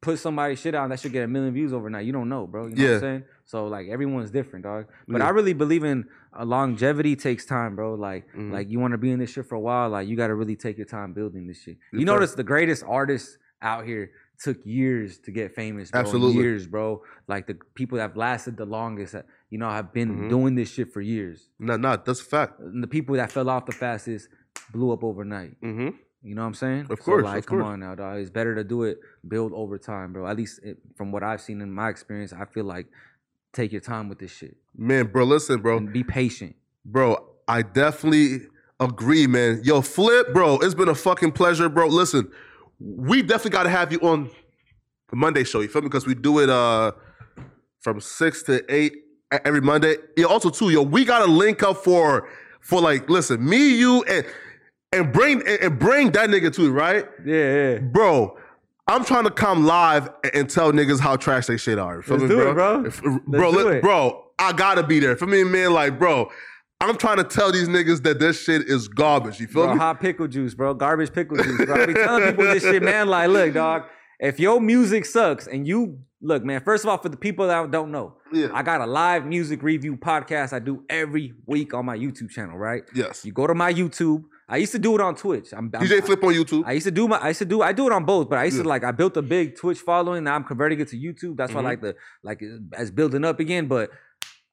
put somebody shit out that should get a million views overnight. You don't know, bro. You know what Yeah. I'm saying? So like everyone's different, dog. But Yeah. I really believe in uh, longevity takes time, bro. Like, Mhm. like you want to be in this shit for a while. Like you got to really take your time building this shit. You notice the greatest artists out here took years to get famous, bro. Absolutely. years, bro. Like the people that have lasted the longest, you know, have been Mhm. doing this shit for years. No, no, that's a fact. And the people that fell off the fastest blew up overnight. Mm-hmm. You know what I'm saying? Of course. So, like, of come course. on now, dog. It's better to do it, build over time, bro. At least it, from what I've seen in my experience, I feel like take your time with this shit Man, bro, listen, bro. and be patient. Bro, I definitely agree, man. Yo, Flip, bro, it's been a fucking pleasure, bro. Listen, we definitely got to have you on the Monday show. You feel me? Because we do it uh from six to eight every Monday. Yeah, also too, yo, we got to link up for for like, listen, me, you, and and bring and, and bring that nigga too, right, Yeah, yeah. bro. I'm trying to come live and, tell niggas how trash they shit are. Feel Let's me, do it, bro. If- bro, let- it. bro, I gotta be there. For me, man, like, bro, I'm trying to tell these niggas that this shit is garbage. You feel Bro, me? hot pickle juice, bro. Garbage pickle juice, bro. I be telling people this shit, man. Like, look, dog. If your music sucks and you look, man. First of all, for the people that don't know, Yeah. I got a live music review podcast I do every week on my YouTube channel. Right? yes. You go to my YouTube. I used to do it on Twitch. I'm, I'm DJ Flip on YouTube. I used to do my I used to do I do it on both, but I used Yeah. to like I built a big Twitch following. Now I'm converting it to YouTube. That's why Mhm. I like the like as building up again. But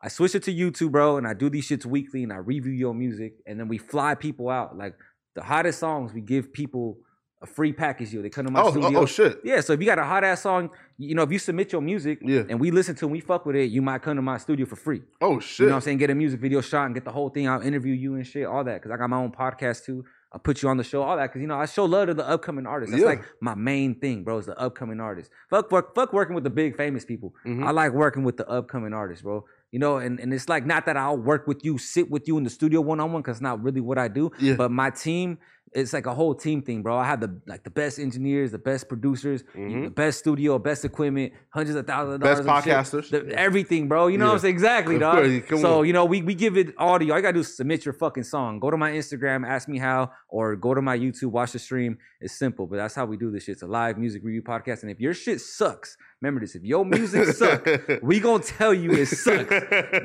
I switched it to YouTube, bro, and I do these shits weekly and I review your music and then we fly people out. Like the hottest songs, we give people a free package deal. They come to my oh, studio. oh, oh, shit. Yeah, so if you got a hot ass song, you know, if you submit your music Yeah. and we listen to and we fuck with it, you might come to my studio for free. Oh, shit. You know what I'm saying? Get a music video shot and get the whole thing. I'll interview you and shit, all that. Cause I got my own podcast too. I'll put you on the show, all that. Cause you know, I show love to the upcoming artists. That's Yeah. like my main thing, bro, is the upcoming artists. Fuck fuck fuck working with the big famous people. Mhm. I like working with the upcoming artists, bro. You know, and, and it's like not that I'll work with you, sit with you in the studio one on one, cause it's not really what I do. Yeah. But my team, it's like a whole team thing, bro. I have the like the best engineers, the best producers, Mhm. the best studio, best equipment, hundreds of thousands of Best dollars. shit. podcasters. The- everything, bro. You know what I'm saying? Exactly, Of dog. course, So on. you know, we we give it all to you. All you gotta do is submit your fucking song. Go to my Instagram, ask me how, or go to my YouTube, watch the stream. It's simple, but that's how we do this shit. It's a live music review podcast. And if your shit sucks, remember this: if your music sucks, we gonna tell you it sucks.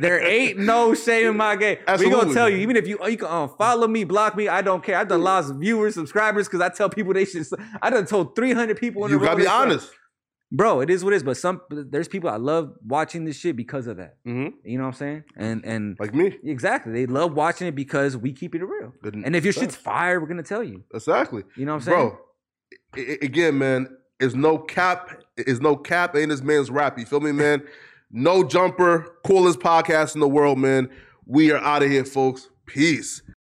There ain't no shame in my game. We Absolutely. gonna tell you, even if you you can um, follow me, block me, I don't care. I've done lots of viewers, subscribers, because I tell people they should. I done told 300 people in you a row gotta be honest. bro. It is what it is. But some there's people I love watching this shit because of that. hmm You know what I'm saying? And and Like me. exactly, they love watching it because we keep it real. Good- And if your shit's fire, we're gonna tell you. Exactly. You know what I'm saying? Bro, i- again, man, is no cap, is no cap Ain't this man's rap. You feel me, man? no jumper, coolest podcast in the world, man. We are out of here, folks. Peace.